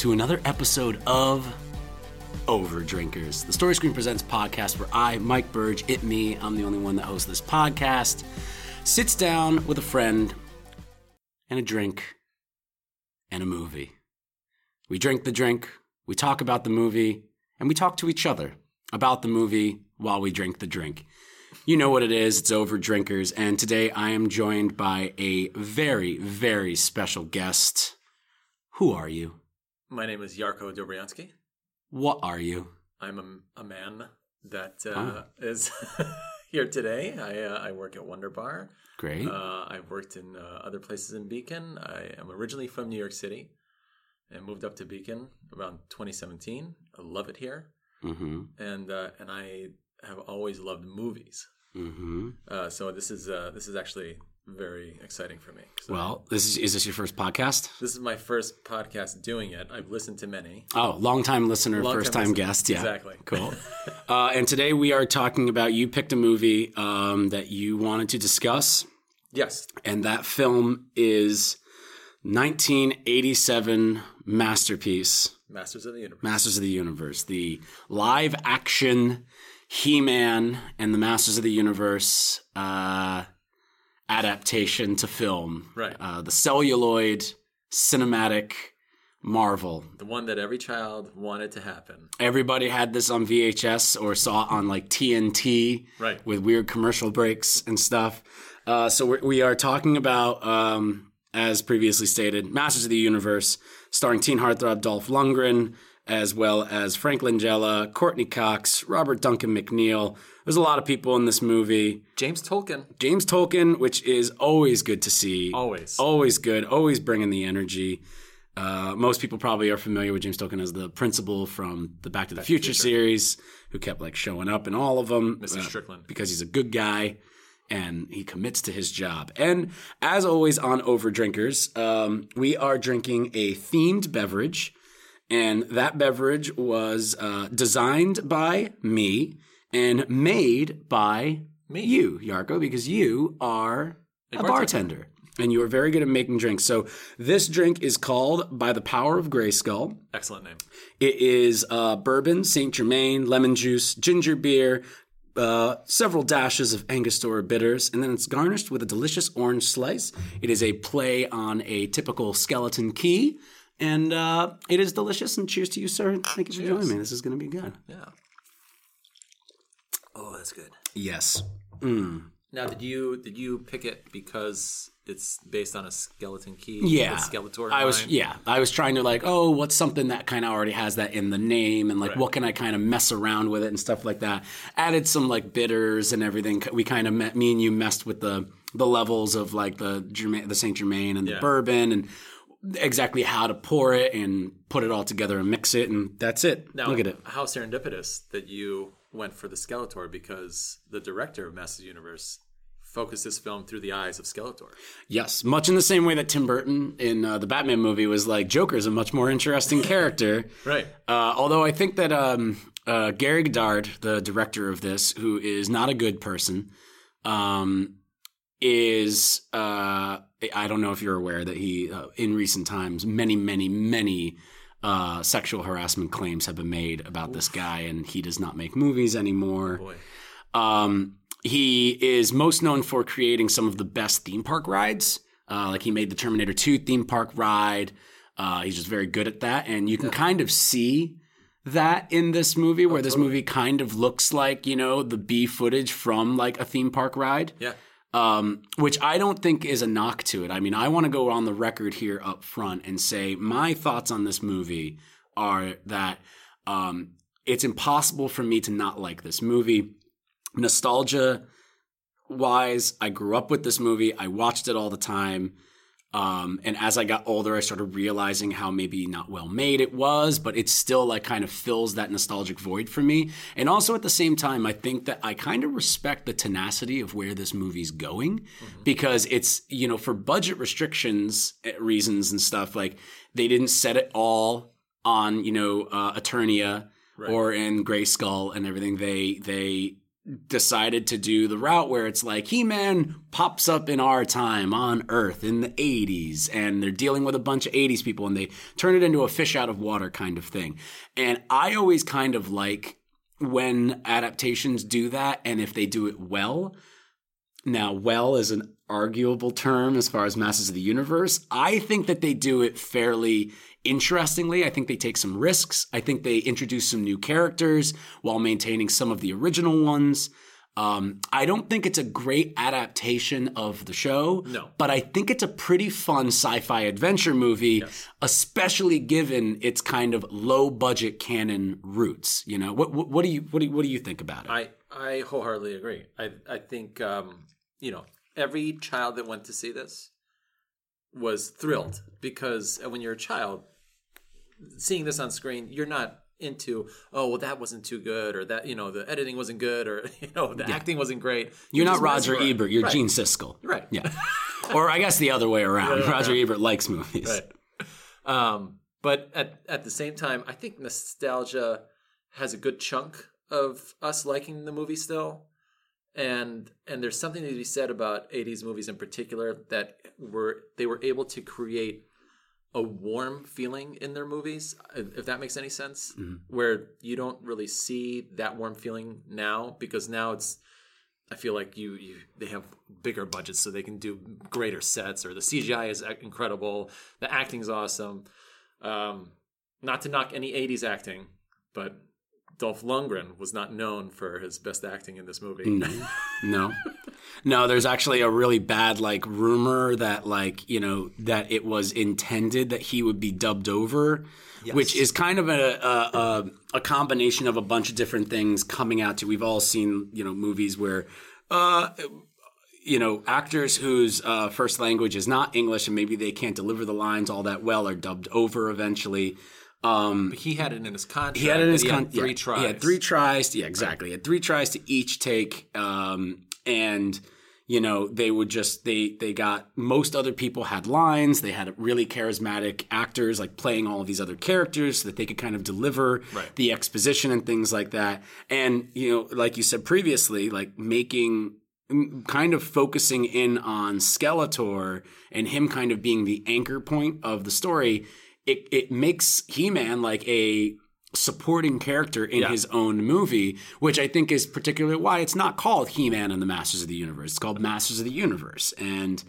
to another episode of Over Drinkers, the Story Screen Presents podcast where I, Mike Burge, it me, I'm the only one that hosts this podcast, sits down with a friend and a drink and a movie. We drink the drink, we talk about the movie, and we talk to each other about the movie while we drink the drink. You know what it is, it's Over Drinkers, and today I am joined by a very, very special guest. Who are you? My name is Yarko Dobryansky. What are you? I'm a, a man that uh, is here today. I, uh, I work at Wonder Bar. Great. Uh, I've worked in uh, other places in Beacon. I am originally from New York City and moved up to Beacon around 2017. I love it here, mm-hmm. and uh, and I have always loved movies. Mm-hmm. Uh, so this is uh, this is actually very exciting for me. So Well, this is is this your first podcast? this is my first podcast doing it. I've listened to many. Oh, long time listener, first time listener. guest. Yeah, Exactly. Cool. uh, and today we are talking about you picked a movie um, that you wanted to discuss, Yes, and that film is 1987 masterpiece, Masters of the Universe. Masters of the Universe, the live action He Man and the Masters of the Universe uh, adaptation to film. Right. Uh, the celluloid cinematic marvel. the one that every child wanted to happen. Everybody had this on VHS or saw it on like TNT Right. with weird commercial breaks and stuff. Uh, so we're, we are talking about, um, as previously stated, Masters of the Universe, starring teen heartthrob Dolph Lundgren, as well as Frank Langella, Courteney Cox, Robert Duncan McNeil. There's a lot of people in this movie. James Tolkan. James Tolkan, which is always good to see. Always. Always good. Always bringing the energy. Uh, most people probably are familiar with James Tolkan as the principal from the Back to the Future, series, who kept like showing up in all of them. Mr. uh, Strickland. because he's a good guy and he commits to his job. And as always on Overdrinkers, um, we are drinking a themed beverage, and that beverage was uh, designed by me and made by Me. you, Yarko, because you are a, bartender. bartender. And you are very good at making drinks. So this drink is called By the Power of Grayskull. Excellent name. It is uh, bourbon, Saint Germain, lemon juice, ginger beer, uh, several dashes of Angostura bitters, and then it's garnished with a delicious orange slice. It is a play on a typical skeleton key, and uh, it is delicious. And cheers to you, sir. Thank you for joining me. This is going to be good. Yeah. Oh, that's good. Yes. Mm. Now, did you did you pick it because it's based on a skeleton key? Yeah, with Skeletor. in I was mind? yeah, I was trying to like, oh, what's something that kind of already has that in the name, and like, Right. what can I kind of mess around with it and stuff like that. Added some like bitters and everything. We kind of met, me and you messed with the the levels of like the Germain, the Saint Germain and the Yeah. bourbon and exactly how to pour it and put it all together and mix it, and that's it. Now, Look at it. How serendipitous that you went for the Skeletor because the director of Masters of the Universe focused this film through the eyes of Skeletor. Yes, much in the same way that Tim Burton in uh, the Batman movie was like Joker's a much more interesting character. Right. Uh, although I think that um, uh, Gary Goddard, the director of this, who is not a good person, um, is uh, I don't know if you're aware that he, uh, in recent times, many, many, many uh, sexual harassment claims have been made about this guy, and he does not make movies anymore. Boy. Um, he is most known for creating some of the best theme park rides. Uh, like he made the Terminator 2 theme park ride. Uh, he's just very good at that. And you can kind of see that in this movie, where this movie kind of looks like, you know, the B footage from like a theme park ride. Yeah. Um, which I don't think is a knock to it. I mean, I want to go on the record here up front and say my thoughts on this movie are that um, it's impossible for me to not like this movie. Nostalgia wise, I grew up with this movie. I watched it all the time. Um, and as I got older, I started realizing how maybe not well made it was, but it still like kind of fills that nostalgic void for me. And also at the same time, I think that I kind of respect the tenacity of where this movie's going because it's, you know, for budget restrictions eh, reasons and stuff, like they didn't set it all on, you know, uh, Eternia or in Grayskull and everything. They, they decided to do the route where it's like He-Man pops up in our time on Earth in the 80s and they're dealing with a bunch of 80s people and they turn it into a fish out of water kind of thing. And I always kind of like when adaptations do that and if they do it well. Now, well is an arguable term as far as Masters of the Universe. I think that they do it fairly interestingly. I think they take some risks. I think they introduce some new characters while maintaining some of the original ones. Um, I don't think it's a great adaptation of the show. No. But I think it's a pretty fun sci fi adventure movie, Yes. especially given its kind of low budget Cannon roots. You know, what, what, what, do you, what, do you, what do you think about it? I I wholeheartedly agree. I I think um, you know every child that went to see this was thrilled because when you're a child, seeing this on screen, you're not into oh well that wasn't too good or that you know the editing wasn't good or you know the acting wasn't great. You're not Roger mesmerized. Ebert, you're right. Gene Siskel. Right. Yeah. or I guess the other way around. yeah, Roger Ebert likes movies. Right. Um, but at at the same time, I think nostalgia has a good chunk of us liking the movie still. And and there's something to be said about 80s movies in particular that were they were able to create a warm feeling in their movies, if that makes any sense, where you don't really see that warm feeling now because now it's I feel like you, you they have bigger budgets so they can do greater sets or the CGI is incredible, the acting's awesome. Um, not to knock any 80s acting, but Dolph Lundgren was not known for his best acting in this movie. No. No, there's actually a really bad like rumor that like, you know, that it was intended that he would be dubbed over, which is kind of a, a a a combination of a bunch of different things coming out to we've all seen, you know, movies where uh you know, actors whose uh, first language is not English and maybe they can't deliver the lines all that well are dubbed over eventually. Um, he had it in his contract. he had it in his that he con- had three yeah, tries. He had three tries. Yeah, exactly. He had three tries to each take, um, and you know they would just they they got most other people had lines. They had really charismatic actors like playing all of these other characters so that they could kind of deliver Right. the exposition and things like that. And you know, like you said previously, like making kind of focusing in on Skeletor and him kind of being the anchor point of the story, it, it makes He-Man like a supporting character in Yeah. his own movie, which I think is particularly why it's not called He-Man and the Masters of the Universe. It's called Masters of the Universe. And,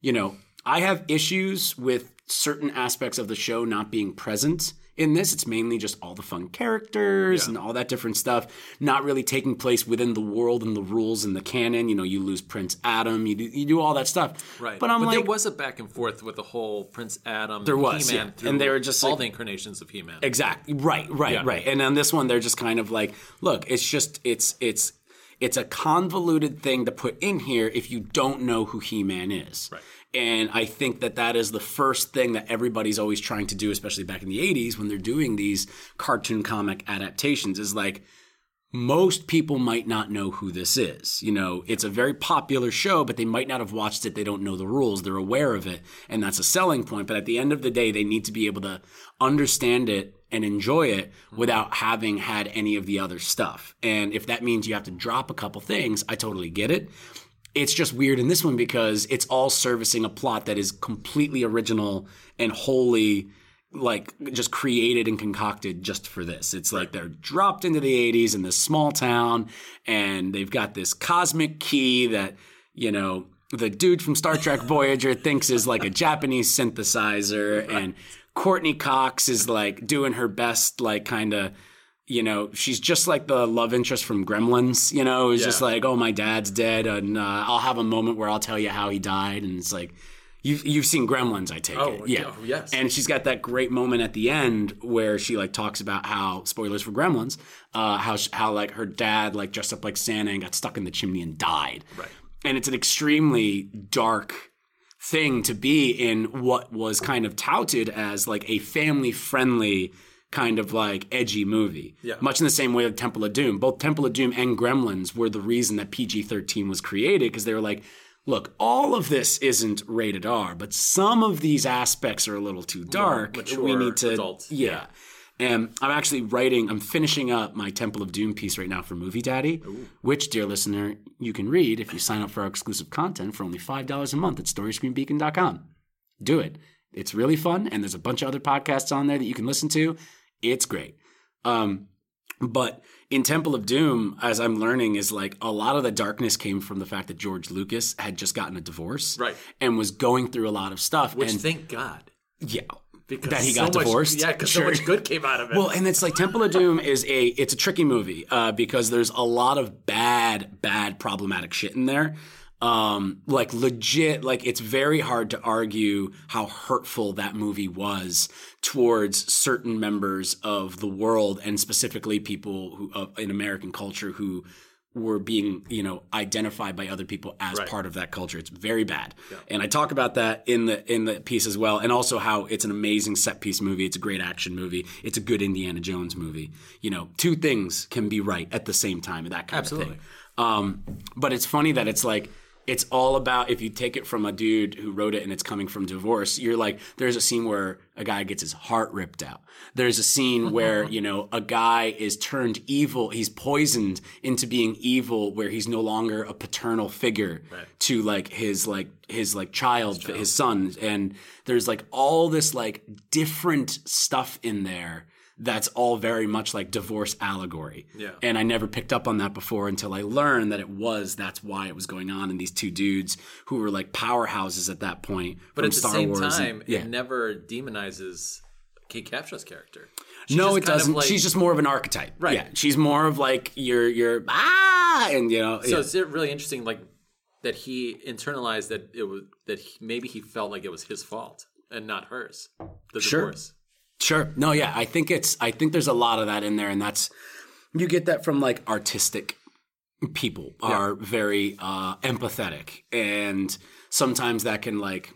you know, I have issues with certain aspects of the show not being present in this. It's mainly just all the fun characters and all that different stuff, not really taking place within the world and the rules and the canon. You know, you lose Prince Adam, you do, you do all that stuff. Right. But I'm there like, was a back and forth with the whole Prince Adam. There was, He-Man yeah. through And they were just all like- the incarnations of He-Man. Exactly. Right, right, Yeah. right. And on this one they're just kind of like, look, it's just it's it's it's a convoluted thing to put in here if you don't know who He-Man is. Right. And I think that that is the first thing that everybody's always trying to do, especially back in the 80s when they're doing these cartoon comic adaptations, is like, most people might not know who this is. You know, it's a very popular show, but they might not have watched it. They don't know the rules. They're aware of it. And that's a selling point. But at the end of the day, they need to be able to understand it and enjoy it without having had any of the other stuff. And if that means you have to drop a couple things, I totally get it. It's just weird in this one because it's all servicing a plot that is completely original and wholly like just created and concocted just for this. It's like they're dropped into the 80s in this small town and they've got this cosmic key that, you know, the dude from Star Trek Voyager thinks is like a Japanese synthesizer and Courteney Cox is like doing her best like kind of you know, she's just like the love interest from Gremlins, you know, it's just like, oh, my dad's dead, and uh, I'll have a moment where I'll tell you how he died, and it's like, you've you've seen Gremlins, I take Oh, it, yeah, yeah, yes. and she's got that great moment at the end where she like talks about how spoilers for Gremlins, uh, how how like her dad like dressed up like Santa and got stuck in the chimney and died, Right. and it's an extremely dark thing to be in what was kind of touted as like a family friendly kind of like edgy movie. Yeah. Much in the same way with Temple of Doom. Both Temple of Doom and Gremlins were the reason that PG 13 was created because they were like, look, all of this isn't rated R, but some of these aspects are a little too dark. mature, we need to. adult. Yeah. And I'm actually writing, I'm finishing up my Temple of Doom piece right now for Movie Daddy, which, dear listener, you can read if you sign up for our exclusive content for only $5 a month at storyscreenbeacon.com. Do it. It's really fun, and there's a bunch of other podcasts on there that you can listen to. It's great. Um, but in Temple of Doom, as I'm learning, is like a lot of the darkness came from the fact that George Lucas had just gotten a divorce, Right. and was going through a lot of stuff. Which and thank God. yeah, Because that he so got much- divorced. Yeah, because Sure. so much good came out of it. Well, and it's like Temple of Doom is a it's a tricky movie uh, because there's a lot of bad, bad, problematic shit in there. Um, like legit, like it's very hard to argue how hurtful that movie was towards certain members of the world and specifically people who uh, in American culture who were being, you know, identified by other people as Right. part of that culture. It's very bad. And I talk about that in the in the piece as well and also how it's an amazing set piece movie. It's a great action movie. It's a good Indiana Jones movie. You know, two things can be right at the same time and that kind Absolutely. of thing. Um, but it's funny that it's like it's all about if you take it from a dude who wrote it and it's coming from divorce, you're like, there's a scene where a guy gets his heart ripped out. There's a scene where, you know, a guy is turned evil. He's poisoned into being evil where he's no longer a paternal figure to like his like his like child, his son. And there's like all this like different stuff in there that's all very much like divorce allegory. Yeah. And I never picked up on that before until I learned that it was that's why it was going on and these two dudes who were like powerhouses at that point but at the Star same Wars. and- time, yeah. it never demonizes Kate Capshaw's character. She's no, it doesn't. like- she's just more of an archetype. Right. Yeah. She's more of like your your ah and you know So yeah. it's really interesting, like that he internalized that it was that he, maybe he felt like it was his fault and not hers. The Sure. divorce. Sure. No, yeah. I think it's I think there's a lot of that in there and that's you get that from like artistic people are very uh empathetic and sometimes that can like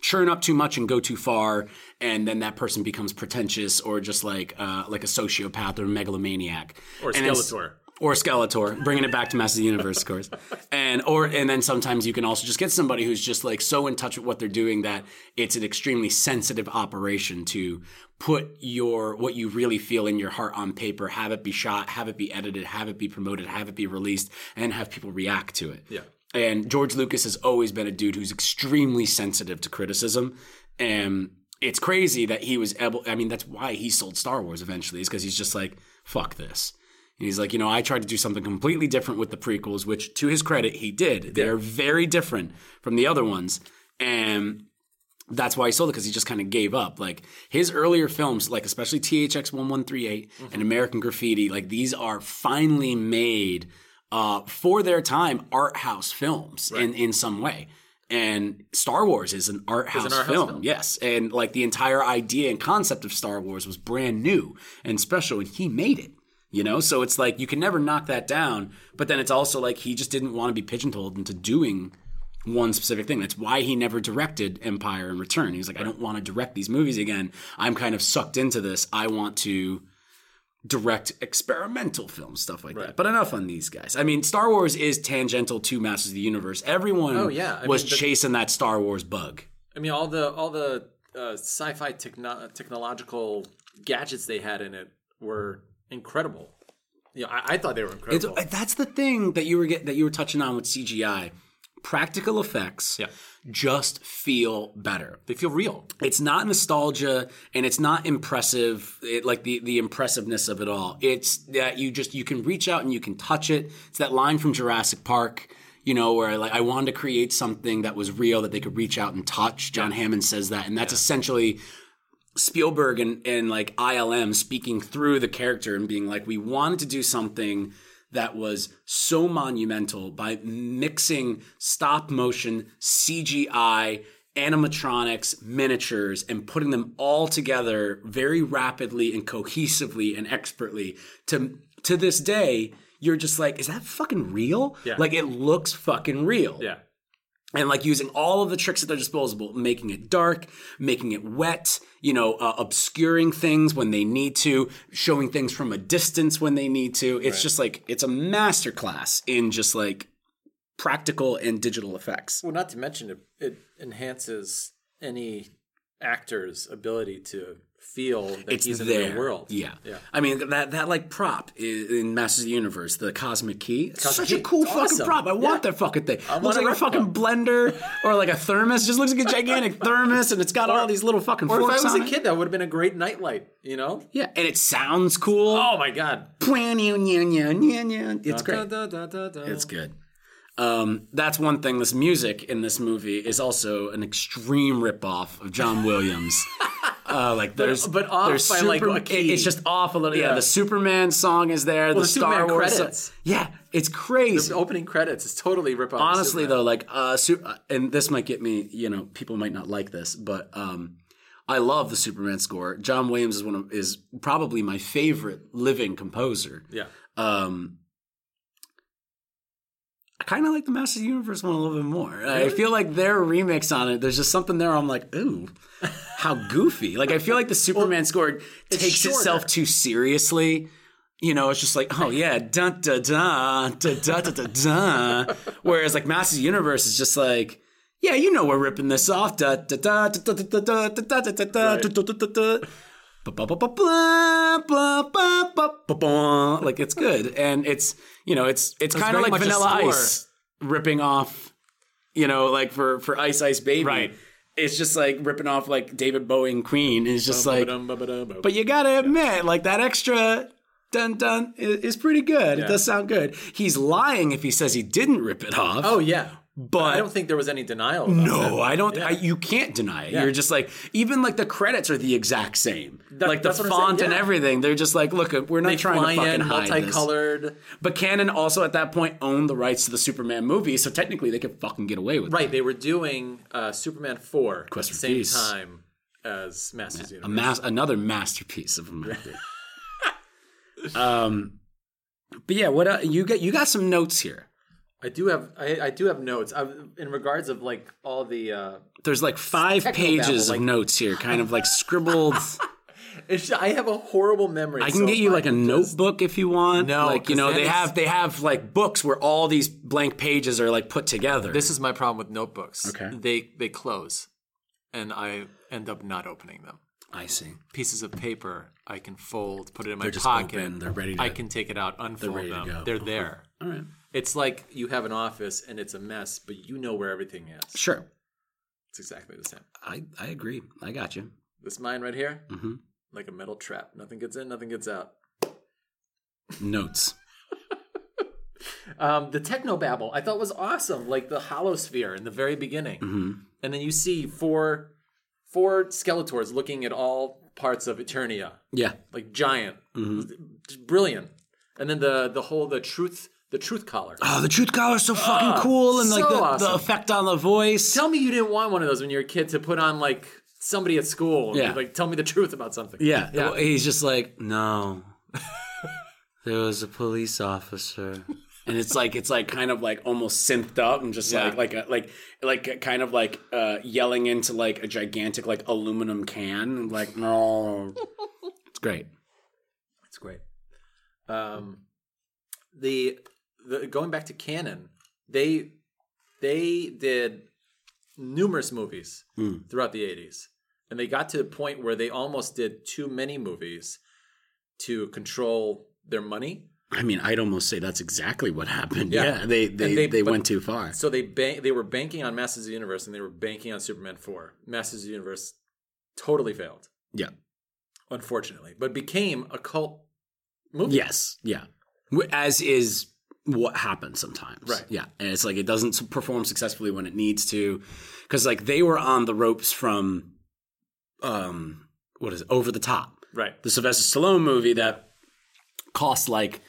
churn up too much and go too far and then that person becomes pretentious or just like uh like a sociopath or a megalomaniac Or it's- Skeletor. Or Skeletor, bringing it back to Masters of the Universe, of course. And or and then sometimes you can also just get somebody who's just like so in touch with what they're doing that it's an extremely sensitive operation to put your what you really feel in your heart on paper, have it be shot, have it be edited, have it be promoted, have it be released, and have people react to it. Yeah. And George Lucas has always been a dude who's extremely sensitive to criticism. And it's crazy that he was able, I mean, that's why he sold Star Wars eventually, is because he's just like, fuck this. And he's like, you know, I tried to do something completely different with the prequels, which to his credit, he did. They're very different from the other ones. And that's why he sold it because he just kind of gave up. Like his earlier films, like especially THX 1138 and American Graffiti, like these are finely made uh, for their time art house films in, in some way. And Star Wars is an art house, art house film, film. yes. And like the entire idea and concept of Star Wars was brand new and special, and he made it. You know, so it's like you can never knock that down. But then it's also like he just didn't want to be pigeonholed into doing one specific thing. That's why he never directed Empire and Return. He was like, I don't want to direct these movies again. I'm kind of sucked into this. I want to direct experimental films, stuff like that. But enough on these guys. I mean, Star Wars is tangential to Masters of the Universe. Everyone Oh, yeah. I was mean, the- chasing that Star Wars bug. I mean, all the all the uh, sci-fi techno- technological gadgets they had in it were incredible. Yeah, I, I thought they were It's, incredible. that's the thing that you were get, that you were touching on with CGI. Practical effects Yeah. just feel better. they feel real. It's not nostalgia and it's not impressive, it, like the, the impressiveness of it all. It's that you just, you can reach out and you can touch it. It's that line from Jurassic Park, you know, where like I wanted to create something that was real that they could reach out and touch. John Hammond says that. And that's essentially Spielberg and, and like ILM speaking through the character and being like, we wanted to do something that was so monumental by mixing stop motion, CGI, animatronics, miniatures, and putting them all together very rapidly and cohesively and expertly. To to this day, you're just like, is that fucking real? Yeah. Like it looks fucking real Yeah, and like using all of the tricks at their disposal, making it dark, making it wet, you know, uh, obscuring things when they need to, showing things from a distance when they need to. It's just like it's a masterclass in just like practical and digital effects. Well, not to mention it, it enhances any actor's ability to feel that it's he's in there. the world. Yeah. Yeah. I mean that that like prop in Masters of the Universe, the cosmic key. It's Cosmic such a cool It's fucking awesome. prop. I want that fucking thing. want looks like a fucking blender or like a thermos. Just looks like a gigantic thermos, and it's got all these little fucking Or if forks I was a it. kid, that would have been a great nightlight. You know? Yeah, and it sounds cool. Oh my god! It's great. It's good. Um, that's one thing. This music in this movie is also an extreme ripoff of John Williams. uh, like there's, but off there's by, like, a it- it's just off a little. Yeah, Yeah. the Superman song is there. the, the Star Superman Wars. credits. song- yeah, it's crazy. The opening credits is totally rip off. Honestly, Superman. though, like, uh, su- uh, and this might get me. You know, people might not like this, but um, I love the Superman score. John Williams is one of is probably my favorite living composer. yeah. Um, I kind of like the Masters of the Universe one a little bit more. I feel like their remix on it, there's just something there. I'm like, ooh, how goofy. Like, I feel like the Superman score takes shorter. itself too seriously. You know, it's just like, oh yeah, dun da da da da da da da. Whereas like Masters of the Universe is just like, yeah, you know, we're ripping this off. Da da da da da da da da da da da da da Like it's good, and it's you know it's it's kind of like Vanilla. Ice ripping off, you know, like for for Ice Ice Baby. Right. It's just like ripping off like David Bowie and Queen. It's just like, But you gotta admit, like that extra dun dun is, is pretty good. It does sound good. He's lying if he says he didn't rip it off. oh yeah, but I don't think there was any denial. No, that. I don't. Yeah. I, you can't deny it. Yeah. You're just like even like the credits are the exact same. That- like the font and everything. They're just like, look, we're not They trying to fucking in hide this. But Cannon also at that point owned the rights to the Superman movie, so technically they could fucking get away with it. Right, it. they were doing uh, Superman four Quest at the same Peace. time as Masters A mas- another masterpiece of a movie. um, but yeah, what uh, you got? You got some notes here. I do have I, I do have notes I, in regards of like all the. Uh, There's like five Technobabble, pages like- of notes here, kind of like scribbled. it's, I have a horrible memory. I can so get you like a I just- notebook if you want. No, like you 'cause know they it's- have they have like books where all these blank pages are like put together. This is my problem with notebooks. Okay. They they close, and I end up not opening them. I see. Pieces of paper I can fold, put it in my They're just pocket. open, they're ready to- I can take it out, unfold ready to them. go. They're there. All right. It's like you have an office and it's a mess, but you know where everything is. Sure. It's exactly the same. I I agree. I got you. This mine right here, hmm like a metal trap. Nothing gets in, nothing gets out. Notes. Um, the technobabble I thought was awesome, like the hollow sphere in the very beginning, hmm and then you see four four Skeletors looking at all parts of Eternia, Yeah. like giant, Mhm. Brilliant. And then the the whole the truth the truth collar. Oh, the truth collar is so fucking Ah, cool, and like so the, the awesome. effect on the voice. Tell me you didn't want one of those when you were a kid to put on like somebody at school. Yeah. Like tell me the truth about something. Yeah, Yeah. He's just like, no, there was a police officer, and it's like it's like kind of like almost synthed up and just Yeah. like like a, like like kind of like uh, yelling into like a gigantic like aluminum can. Like no, it's great. It's great. Um, the the going back to Cannon, they they did numerous movies Mm. throughout the eighties, and they got to a point where they almost did too many movies to control their money. I mean, I'd almost say that's exactly what happened. Yeah. Yeah, they they And they, they- but- went too far. So they ban- they were banking on Masters of the Universe, and they were banking on Superman four. Masters of the Universe totally failed, Yeah. unfortunately, but became a cult movie. Yes. Yeah. As is what happens sometimes. Right. Yeah. And it's like it doesn't perform successfully when it needs to, because like they were on the ropes from, um, what is it? Over the top, right. the Sylvester Stallone movie that cost like.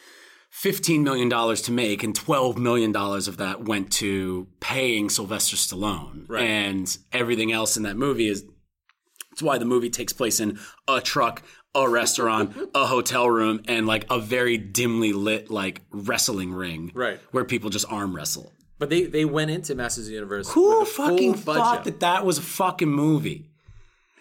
$15 million to make, and $12 million of that went to paying Sylvester Stallone. Right. And everything else in that movie is it's why the movie takes place in a truck, a restaurant, a hotel room, and like a very dimly lit like wrestling ring, Right. Where people just arm wrestle. But they they went into Masters of the Universe. Who fucking thought that that was a fucking movie?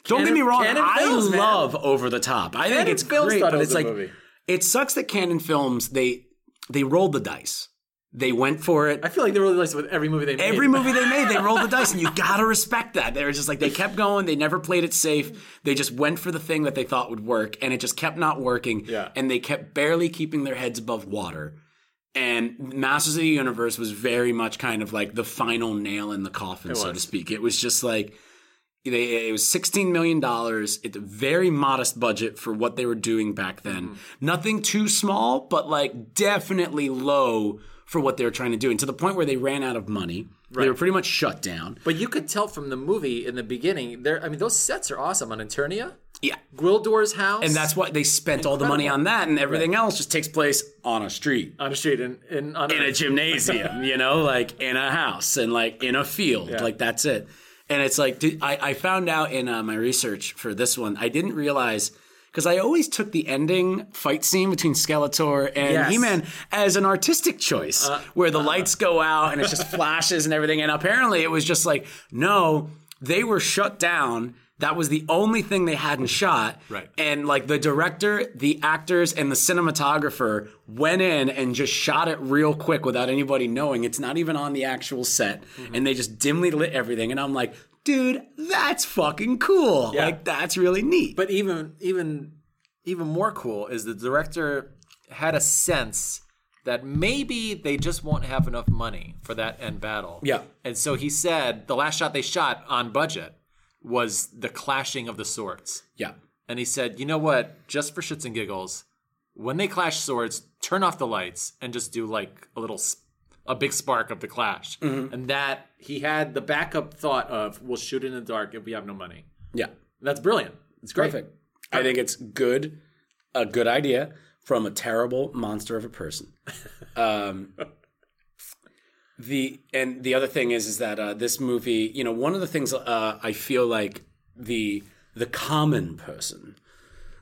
Don't get me wrong. Cannon I Films, man. love Over the Top. I think it's Films great, but it it's like it sucks that Cannon Films they they rolled the dice. They went for it. I feel like they rolled the dice with every movie they made. Every movie they made, they rolled the dice, and you gotta respect that. They were just like they kept going. They never played it safe. They just went for the thing that they thought would work, and it just kept not working. Yeah. And they kept barely keeping their heads above water. And Masters of the Universe was very much kind of like the final nail in the coffin, so to speak. It was just like they, it was $16 million. It's a very modest budget for what they were doing back then. Mm-hmm. Nothing too small, but like definitely low for what they were trying to do. And to the point where they ran out of money. They were pretty much shut down. But you could tell from the movie in the beginning. There, I mean, those sets are awesome on Eternia. Yeah. Gwildor's house, And that's why they spent all the money on that, and everything else just takes place on a street. on a street in in, on in a gymnasium, you know, like in a house and like in a field. Like that's it. And it's like, I, I found out in uh, my research for this one, I didn't realize because I always took the ending fight scene between Skeletor and Yes. Uh, He-Man as an artistic choice, where the lights go out and it just flashes and everything. And apparently, it was just like, no, they were shut down. That was the only thing they hadn't shot. Right. And like the director, the actors, and the cinematographer went in and just shot it real quick without anybody knowing. It's not even on the actual set. Mm-hmm. And they just dimly lit everything. And I'm like, dude, that's fucking cool. Yeah. Like, that's really neat. But even even even more cool is the director had a sense that maybe they just won't have enough money for that end battle. Yeah. And so he said the last shot they shot on budget was the clashing of the swords. yeah. And he said, "You know what? Just for shits and giggles, when they clash swords, turn off the lights and just do like a little a big spark of the clash." And that he had the backup thought of, "We'll shoot in the dark if we have no money." Yeah. That's brilliant. It's great. Perfect. I think it's good, a good idea from a terrible monster of a person. Um, the and the other thing is is that uh, this movie, you know, one of the things uh, I feel like the the common person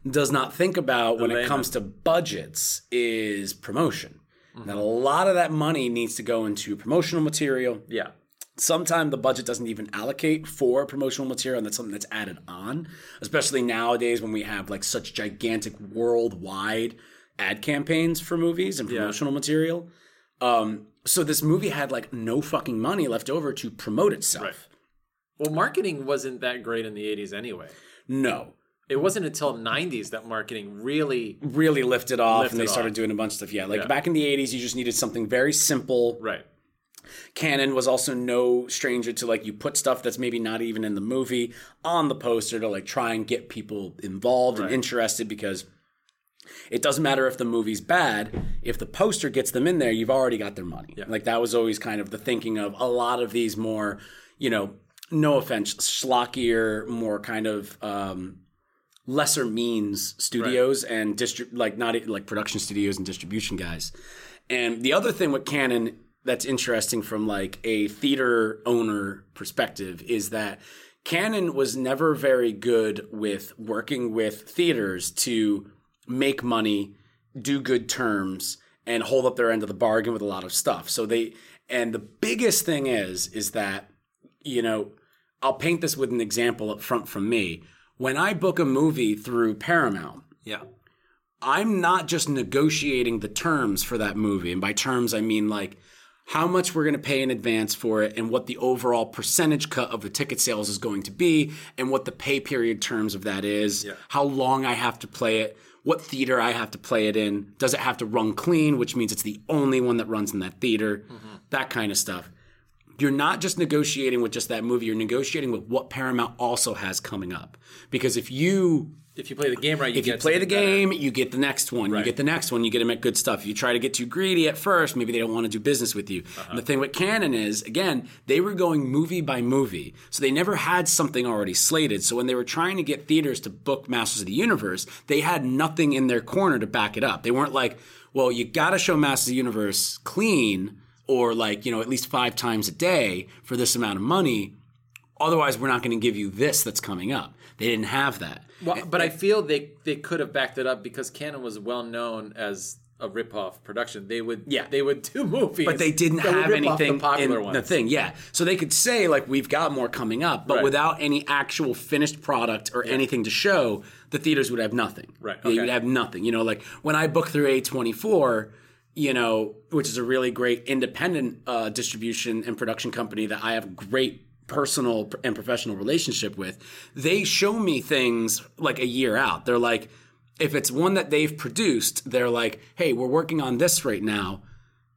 does not think about when it comes to budgets is promotion. That a lot of that money needs to go into promotional material, Yeah. sometimes the budget doesn't even allocate for promotional material and that's something that's added on especially nowadays when we have like such gigantic worldwide ad campaigns for movies and promotional material um, so this movie had like no fucking money left over to promote itself Right. Well, marketing wasn't that great in the 80s anyway. no It wasn't until 90s that marketing really really lifted off Lifted and they started doing a bunch of stuff yeah like Yeah. back in the 80s you just needed something very simple right. Cannon was also no stranger to like you put stuff that's maybe not even in the movie on the poster to like try and get people involved and interested because it doesn't matter if the movie's bad if the poster gets them in there you've already got their money yeah. like that was always kind of the thinking of a lot of these more you know no offense schlockier more kind of um lesser means studios and distri- like not like production studios and distribution guys. And the other thing with Cannon that's interesting from like a theater owner perspective is that Cannon was never very good with working with theaters to make money, do good terms, and hold up their end of the bargain with a lot of stuff. So they and the biggest thing is is that you know, I'll paint this with an example up front from me. When I book a movie through Paramount, Yeah. I'm not just negotiating the terms for that movie. And by terms, I mean like how much we're going to pay in advance for it and what the overall percentage cut of the ticket sales is going to be and what the pay period terms of that is, how long I have to play it, what theater I have to play it in, does it have to run clean, which means it's the only one that runs in that theater, mm-hmm. that kind of stuff you're not just negotiating with just that movie, you're negotiating with what Paramount also has coming up. Because if you If you play the game right, you if you get play the something better. game, you get the next one. You get the next one, you get them at good stuff. If you try to get too greedy at first, maybe they don't want to do business with you. Uh-huh. And the thing with Cannon is, again, they were going movie by movie. So they never had something already slated. So when they were trying to get theaters to book Masters of the Universe, they had nothing in their corner to back it up. They weren't like, well, you got to show Masters of the Universe clean or like, you know, at least five times a day for this amount of money. Otherwise, we're not going to give you this that's coming up. They didn't have that. Well, but I feel they they could have backed it up because Cannon was well known as a rip-off production. They would Yeah. they would do movies, but they didn't have anything the popular in ones. the thing. Yeah, so they could say like we've got more coming up, but Right. without any actual finished product or anything to show, the theaters would have nothing. Right, they okay. would have nothing. You know, like when I book through A twenty four. You know, which is a really great independent uh, distribution and production company that I have great personal and professional relationship with, they show me things like a year out. They're like, if it's one that they've produced, they're like, hey, we're working on this right now.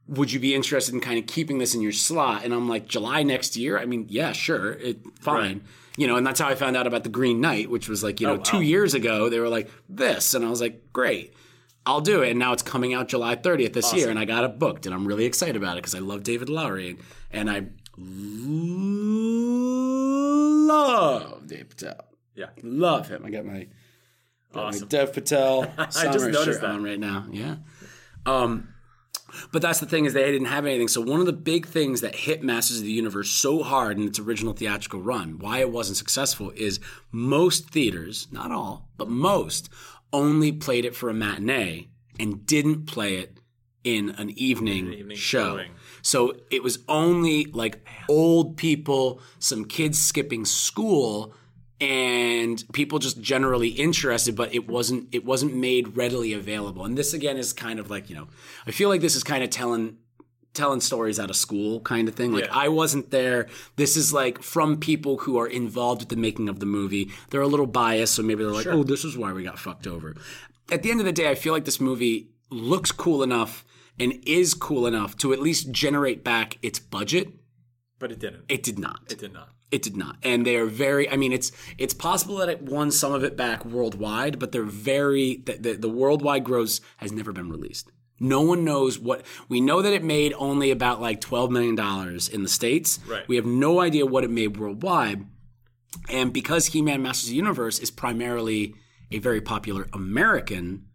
Would you be interested in kind of keeping this in your slot? And I'm like, July next year? I mean, yeah, sure, it, fine. Right. You know, and that's how I found out about the Green Knight, which was like, you know, Oh, wow. two years ago. They were like, this. And I was like, great. I'll do it. And now it's coming out July 30th this year, and I got it booked, and I'm really excited about it because I love David Lowery, and I love Dave Patel. Yeah. Love him. I got my, got Awesome. my Dev Patel summer just shirt that. on right now. Yeah. Um, but that's the thing is they didn't have anything. So one of the big things that hit Masters of the Universe so hard in its original theatrical run, why it wasn't successful, is most theaters, not all, but most, only played it for a matinee and didn't play it in an evening, evening show. showing. So it was only like old people, some kids skipping school, and people just generally interested, but it wasn't it wasn't made readily available. And this again is kind of like, you know, I feel like this is kind of telling telling stories out of school kind of thing. Like Yeah. I wasn't there. This is like from people who are involved with the making of the movie. They're a little biased, so maybe they're like, "Oh, this is why we got fucked over." At the end of the day, I feel like this movie looks cool enough and is cool enough to at least generate back its budget. But it didn't. It did not. It did not. It did not. And they are very I mean it's it's possible that it won some of it back worldwide, but they're very the, the, the worldwide gross has never been released. No one knows what we know that it made only about like 12 million dollars in the states. Right. We have no idea what it made worldwide. And because He-Man Masters of the Universe is primarily a very popular American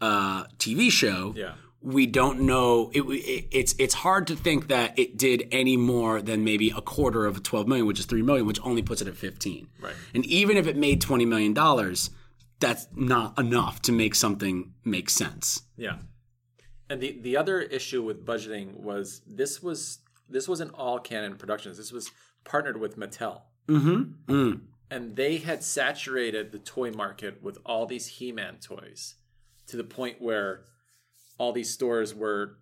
uh, TV show, Yeah. we don't know. It, it, it's it's hard to think that it did any more than maybe a quarter of 12 million, which is three million, which only puts it at 15. Right. And even if it made 20 million dollars, that's not enough to make something make sense. Yeah. And the the other issue with budgeting was this was this wasn't all Cannon Productions. This was partnered with Mattel. Mm-hmm. Mm. And they had saturated the toy market with all these He-Man toys to the point where all these stores were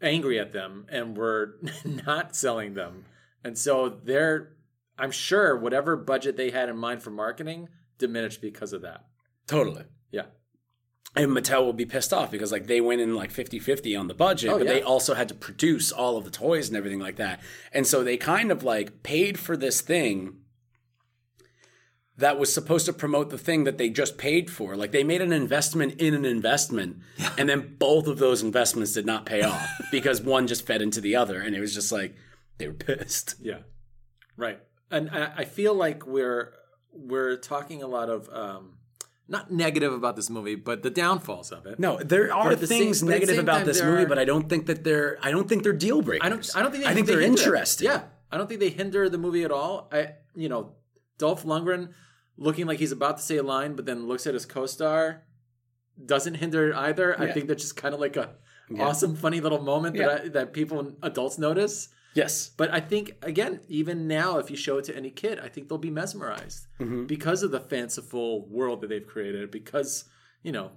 angry at them and were not selling them. And so they're I'm sure whatever budget they had in mind for marketing diminished because of that. Totally. Yeah. And Mattel will be pissed off because like they went in like 50-50 on the budget, Oh, but they also had to produce all of the toys and everything like that. And so they kind of like paid for this thing that was supposed to promote the thing that they just paid for. Like they made an investment in an investment, and then both of those investments did not pay off because one just fed into the other, and it was just like they were pissed. Yeah, right. And I, I feel like we're we're talking a lot of um, not negative about this movie, but the downfalls of it. No, there are the things the negative about this movie, are- but I don't think that they're I don't think they're deal breakers. I don't. I don't think. They, I think they they're hinder interesting. Yeah, I don't think they hinder the movie at all. I, you know, Dolph Lundgren looking like he's about to say a line, but then looks at his co-star, doesn't hinder it either. I think that's just kind of like a Yeah. awesome, funny little moment Yeah. that I, that people adults notice. Yes. But I think again, even now, if you show it to any kid, I think they'll be mesmerized Mm-hmm. because of the fanciful world that they've created. Because you know,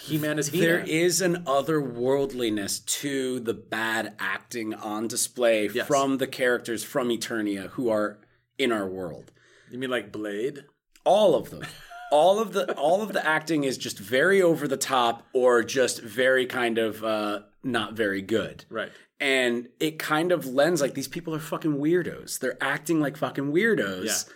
He-Man is He-Man. There is an otherworldliness to the bad acting on display Yes. from the characters from Eternia who are in our world. You mean like Blade? All of them. all of the all of the acting is just very over the top or just very kind of uh, not very good. Right. And it kind of lends like these people are fucking weirdos. They're acting like fucking weirdos. Yeah.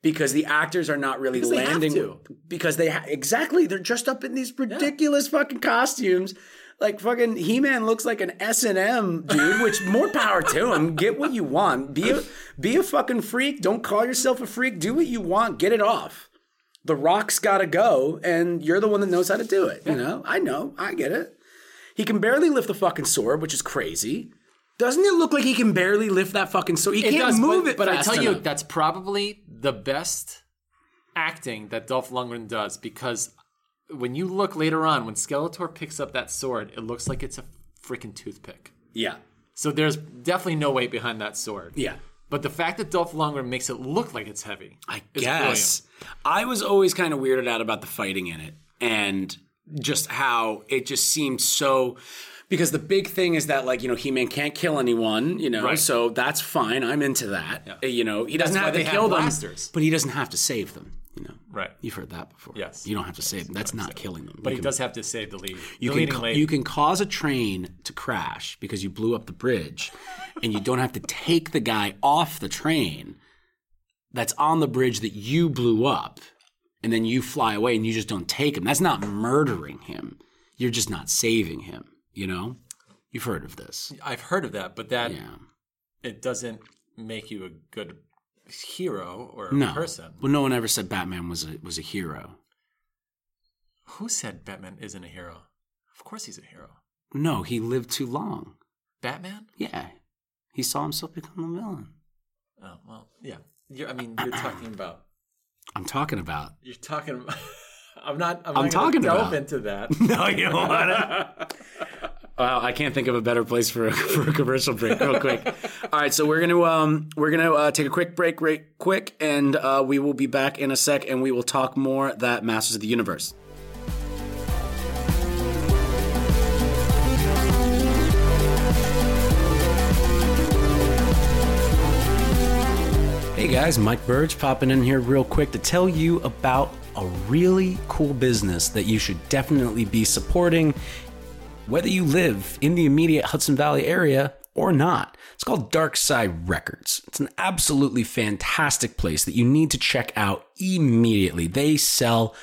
Because the actors are not really Because landing because they ha- exactly they're dressed up in these ridiculous fucking costumes. Like fucking He Man looks like an S and M dude, which more power to him. Get what you want. Be a be a fucking freak. Don't call yourself a freak. Do what you want. Get it off. The Rock's got to go, and you're the one that knows how to do it. You know, I know, I get it. He can barely lift the fucking sword, which is crazy. Doesn't it look like he can barely lift that fucking sword? He can't move but, it. But I fast tell you, that's probably the best acting that Dolph Lundgren does because when you look later on, when Skeletor picks up that sword, it looks like it's a freaking toothpick. yeah, So there's definitely no weight behind that sword. yeah. But the fact that Dolph Lundgren makes it look like it's heavy, I is guess I was always kind of weirded out about the fighting in it, and just how it just seemed so because the big thing is that like you know He-Man can't kill anyone, you know, Right. so that's fine. I'm into that. Yeah. Uh, You know, he doesn't That's have to kill them, blasters. but he doesn't have to save them. You know, Right. You've heard that before. Yes. you don't have to save them. That's not killing them. But You he can- does have to save the lead. you the can, ca- you can cause a train to crash because you blew up the bridge, and you don't have to take the guy off the train that's on the bridge that you blew up, and then you fly away and you just don't take him. That's not murdering him. You're just not saving him. You know, you've heard of this. I've heard of that, but that Yeah. it doesn't make you a good hero or a No. person. Well, no one ever said Batman was a was a hero. Who said Batman isn't a hero? Of course he's a hero. No, he lived too long. Batman? Yeah, he saw himself become a villain. Oh well, yeah. You're, I mean, you're talking about. I'm talking about. You're talking. About, I'm not. I'm, I'm not talking delve about- into that. No, you don't want it. Wow, I can't think of a better place for a, for a commercial break. Real quick. All right, so we're gonna um we're gonna uh, take a quick break, right quick, and uh, we will be back in a sec, and we will talk more that Masters of the Universe. Guys, Mike Burge popping in here real quick to tell you about a really cool business that you should definitely be supporting, whether you live in the immediate Hudson Valley area or not. It's called Dark Side Records. It's an absolutely fantastic place that you need to check out immediately. They sell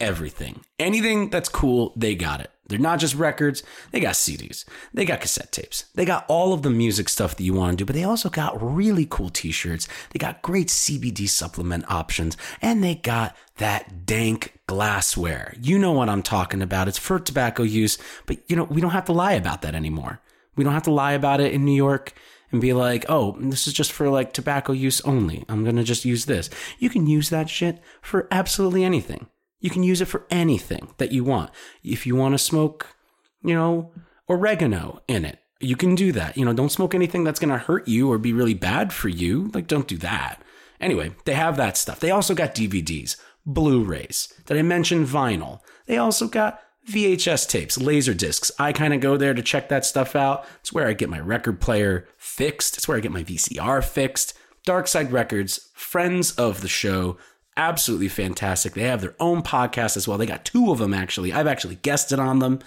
everything. Anything that's cool, they got it. They're not just records, they got CDs, they got cassette tapes, they got all of the music stuff that you want to do, but they also got really cool t shirts, they got great CBD supplement options, and they got that dank glassware. You know what I'm talking about. It's for tobacco use, but you know, we don't have to lie about that anymore. We don't have to lie about it in New York and be like, oh, this is just for like tobacco use only. I'm going to just use this. You can use that shit for absolutely anything. You can use it for anything that you want. If you want to smoke, you know, oregano in it, you can do that. You know, don't smoke anything that's going to hurt you or be really bad for you. Like, don't do that. Anyway, they have that stuff. They also got DVDs, Blu rays. Did I mention vinyl? They also got VHS tapes, laser discs. I kind of go there to check that stuff out. It's where I get my record player fixed. It's where I get my VCR fixed. Dark Side Records, friends of the show, absolutely fantastic. They have their own podcast as well. They got two of them actually. I've actually guested on them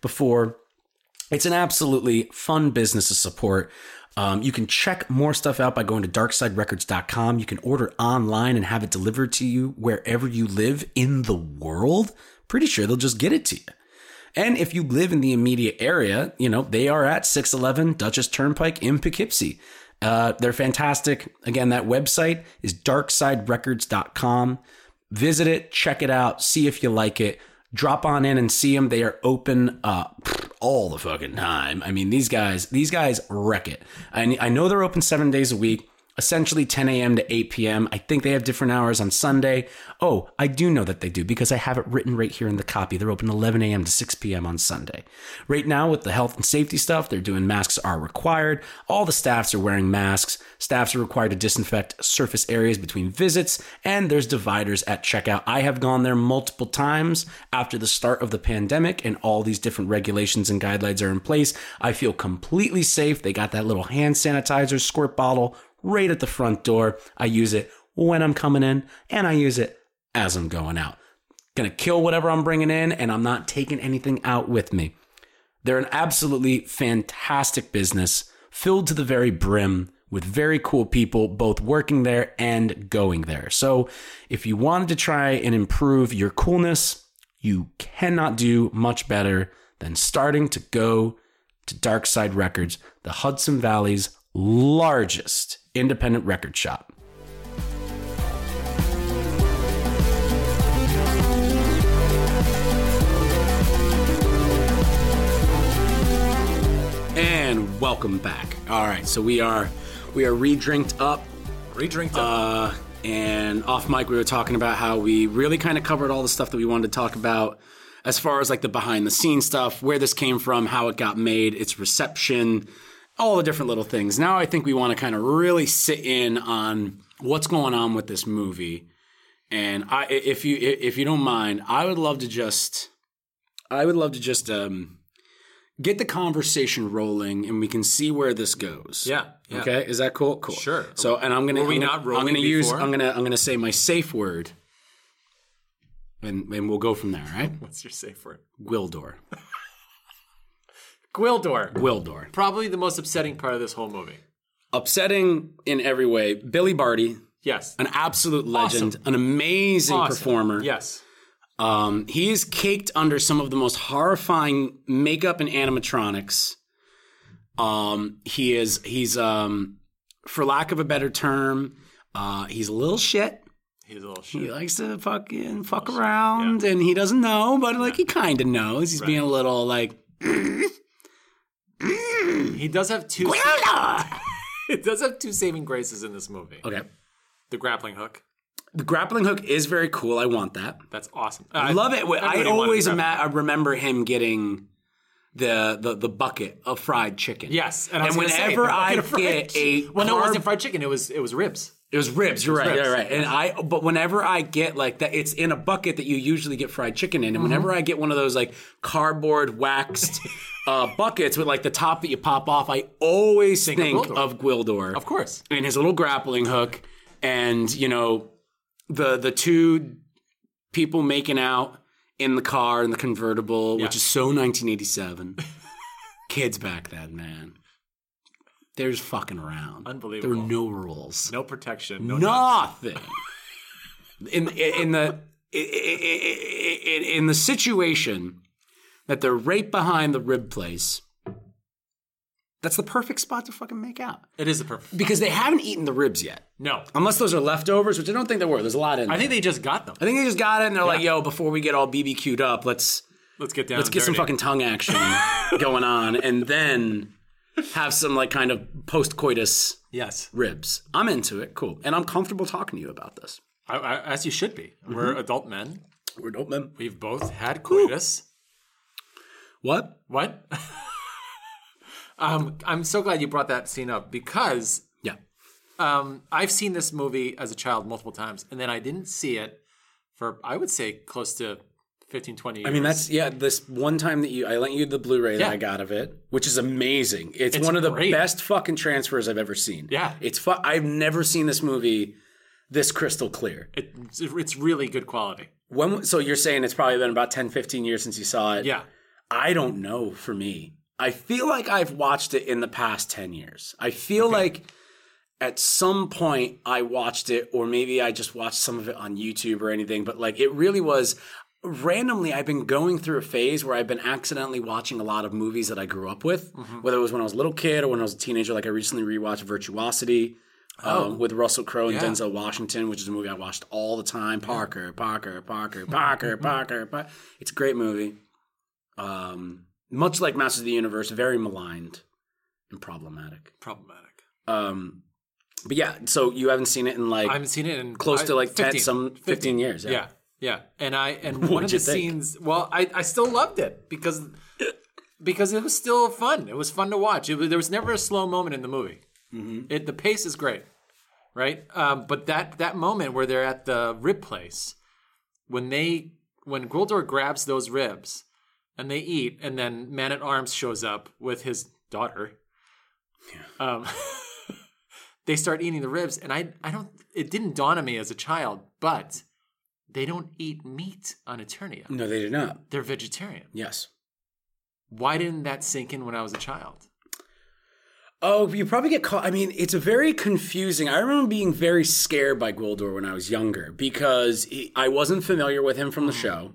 before. It's an absolutely fun business to support. Um, you can check more stuff out by going to darksiderecords.com. You can order online and have it delivered to you wherever you live in the world. Pretty sure they'll just get it to you. And if you live in the immediate area, you know, they are at 611 Dutchess Turnpike in Poughkeepsie. Uh, they're fantastic. Again, that website is darksiderecords.com. Visit it, check it out, see if you like it. Drop on in and see them. They are open uh, all the fucking time. I mean, these guys, these guys wreck it. I, I know they're open seven days a week essentially 10 a.m. to 8 p.m. I think they have different hours on Sunday. Oh, I do know that they do because I have it written right here in the copy. They're open 11 a.m. to 6 p.m. on Sunday. Right now, with the health and safety stuff, they're doing masks are required. All the staffs are wearing masks. Staffs are required to disinfect surface areas between visits, and there's dividers at checkout. I have gone there multiple times after the start of the pandemic, and all these different regulations and guidelines are in place. I feel completely safe. They got that little hand sanitizer squirt bottle right at the front door. I use it when I'm coming in and I use it as I'm going out. Gonna kill whatever I'm bringing in and I'm not taking anything out with me. They're an absolutely fantastic business filled to the very brim with very cool people both working there and going there. So if you wanted to try and improve your coolness, you cannot do much better than starting to go to Dark Side Records, the Hudson Valley's largest independent record shop. And welcome back. All right, so we are we are re-drinked up Redrink them. uh, and off mic, we were talking about how we really kind of covered all the stuff that we wanted to talk about as far as like the behind the scenes stuff, where this came from, how it got made, its reception, all the different little things. Now I think we want to kind of really sit in on what's going on with this movie. And I, if you if you don't mind, I would love to just I would love to just um, get the conversation rolling, and we can see where this goes. Yeah. yeah. Okay, is that cool? Cool. Sure. So, and I'm gonna. Were we I'm gonna, not I'm gonna use. I'm gonna. I'm gonna say my safe word, and and we'll go from there. Right? What's your safe word? Gwildor. Gwildor. Gwildor. Probably the most upsetting part of this whole movie. Upsetting in every way. Billy Barty, Yes. an absolute legend, an amazing Awesome. performer. Yes. Um, he is caked under some of the most horrifying makeup and animatronics. Um, he is he's um, for lack of a better term, uh, he's a little shit. He's a little shit. He likes to fucking fuck around, and he doesn't know, but like he kind of knows. He's being a little like. Mm. He does have two. It does have two saving graces in this movie. Okay, The grappling hook. the grappling hook is very cool. I want that. That's awesome. I love it. I, always ima- I remember him getting the, the the bucket of fried chicken. Yes, and, And say, whenever the I get a well, no, it wasn't fried chicken. It was it was ribs. It was ribs. You're right. ribs. Yeah, right. And I, but whenever I get like that, it's in a bucket that you usually get fried chicken in. And Mm-hmm. whenever I get one of those like cardboard waxed uh, buckets with like the top that you pop off, I always think, of of, Gwildor. Gwildor. Of course. and his little grappling hook, and you know, the the two people making out in the car in the convertible, Yeah. which is so 1987. Kids back then, man. They're just fucking around. Unbelievable. There were no rules. No protection. No. Nothing. in in the in, in the situation that they're right behind the rib place, that's the perfect spot to fucking make out It is the perfect. because they haven't eaten the ribs yet, No, unless those are leftovers, which I don't think they were. There's a lot in. I there. think they just got them. I think they just got it and they're like, "Yo, before we get all BBQ'd up, let's Let's get down. let's get some fucking tongue action going on, and then have some like kind of post coitus yes. ribs." I'm into it. Cool, and I'm comfortable talking to you about this. I, I, as you should be. We're Mm-hmm. adult men. We're dope, man. We've both had coitus. What? What? um, I'm so glad you brought that scene up because Yeah. um, I've seen this movie as a child multiple times, and then I didn't see it for I would say close to 15, 20 years. I mean, that's yeah. This one time that you, I lent you the Blu-ray Yeah. that I got of it, which is amazing. It's, It's one of the great. best fucking transfers I've ever seen. Yeah. it's fu- I've never seen this movie this crystal clear. it, it's really good quality. When so you're saying it's probably been about 10, 15 years since you saw it. Yeah. I don't know. For me, I feel like I've watched it in the past ten years. I feel like at some point I watched it, or maybe I just watched some of it on YouTube or anything. But like, it really was randomly. I've been going through a phase where I've been accidentally watching a lot of movies that I grew up with, whether it was when I was a little kid or when I was a teenager. Like I recently rewatched Virtuosity. Um, with Russell Crowe and Yeah. Denzel Washington, which is a movie I watched all the time. Parker, Parker, Parker, Parker, Parker, Parker. It's a great movie. Um, much like Masters of the Universe, very maligned and problematic. Problematic. Um, but yeah, so you haven't seen it in like I haven't seen it in close I- to like 10, 15. some 15, years. Yeah. Yeah, yeah. And I and one What'd of the think? scenes. Well, I I still loved it because because it was still fun. It was fun to watch. It was, there was never a slow moment in the movie. Mm-hmm. It the pace is great, right? Um, but that that moment where they're at the rib place when they when Gwildor grabs those ribs and they eat, and then Man at Arms shows up with his daughter. Um, they start eating the ribs, and I I don't. It didn't dawn on me as a child, but they don't eat meat on Eternia. No, they do not. They're vegetarian. Yes. Why didn't that sink in when I was a child? Oh, you probably get caught. I mean, it's a very confusing. I remember being very scared by Gwildor when I was younger because he, I wasn't familiar with him from the show.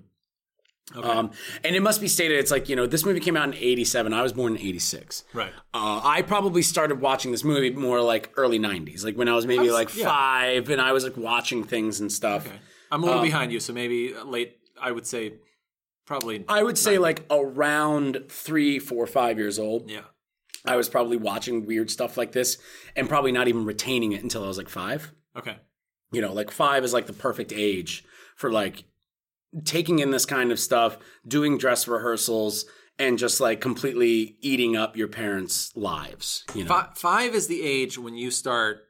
Um, and it must be stated, it's like, you know, this movie came out in 87. I was born in 86. Right. Uh, I probably started watching this movie more like early 90s, like when I was maybe was- like yeah. five and I was like watching things and stuff. I'm a little um, behind you, so maybe late. I would say probably. I would say like around three, four, five years old. yeah. I was probably watching weird stuff like this and probably not even retaining it until I was like five. Okay. You know, like five is like the perfect age for like taking in this kind of stuff, doing dress rehearsals, and just like completely eating up your parents' lives. You know, Fi five is the age when you start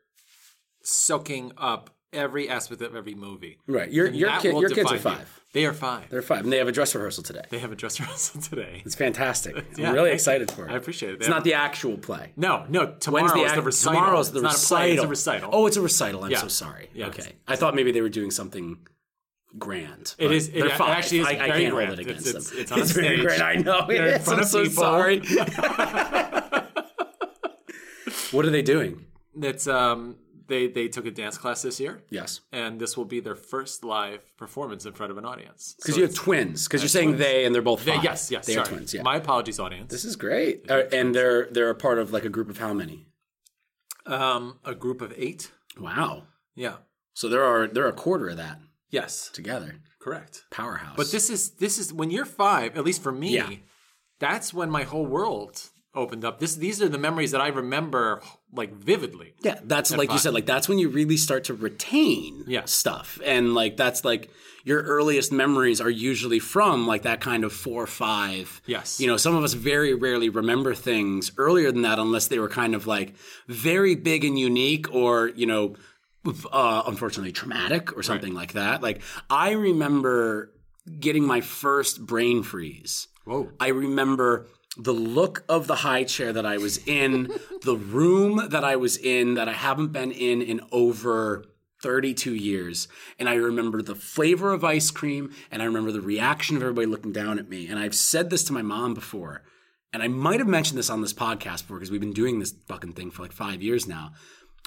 soaking up every aspect of every movie. Right. Your And your kid, your kids are define you. five. They are five. They're five, and they have a dress rehearsal today. they have a dress rehearsal today. It's fantastic. Yeah, I'm really excited for it. I appreciate it. They It's not the actual play. No, no. Tomorrow When's the, is the recital. Tomorrow's the it's recital. play. It's a recital. Oh, it's a recital. I'm Yeah. so sorry. Yeah, okay, I thought maybe they were doing something grand. It is- it five. actually is I, I can't hold it against It's- them. it's- it's on a very grand. I know. They're It is. I'm so people. sorry. what are they doing? It's um they they took a dance class this year, Yes, and this will be their first live performance in front of an audience. because So you have twins. Because you're saying they and they're both they- yes, yes. they sorry. are twins. Yeah, My apologies, audience. this is great. Uh, and they're they're a part of like a group of how many? um, a group of eight. Wow. Yeah. So there are they're a quarter of that Yes. together. Correct. Powerhouse. But this is this is when you're five. At least for me, Yeah. that's when my whole world opened up. This these are the memories that I remember like vividly. Yeah, that's like you said, like that's when you really start to retain Yeah. stuff. And like that's like your earliest memories are usually from like that kind of four or five. Yes. You know, some of us very rarely remember things earlier than that unless they were kind of like very big and unique or, you know, uh, unfortunately traumatic or something like that. Like I remember getting my first brain freeze. Whoa. I remember the look of the high chair that I was in, the room that I was in that I haven't been in in over 32 years. And I remember the flavor of ice cream and I remember the reaction of everybody looking down at me. And I've said this to my mom before, and I might have mentioned this on this podcast before because we've been doing this fucking thing for like five years now.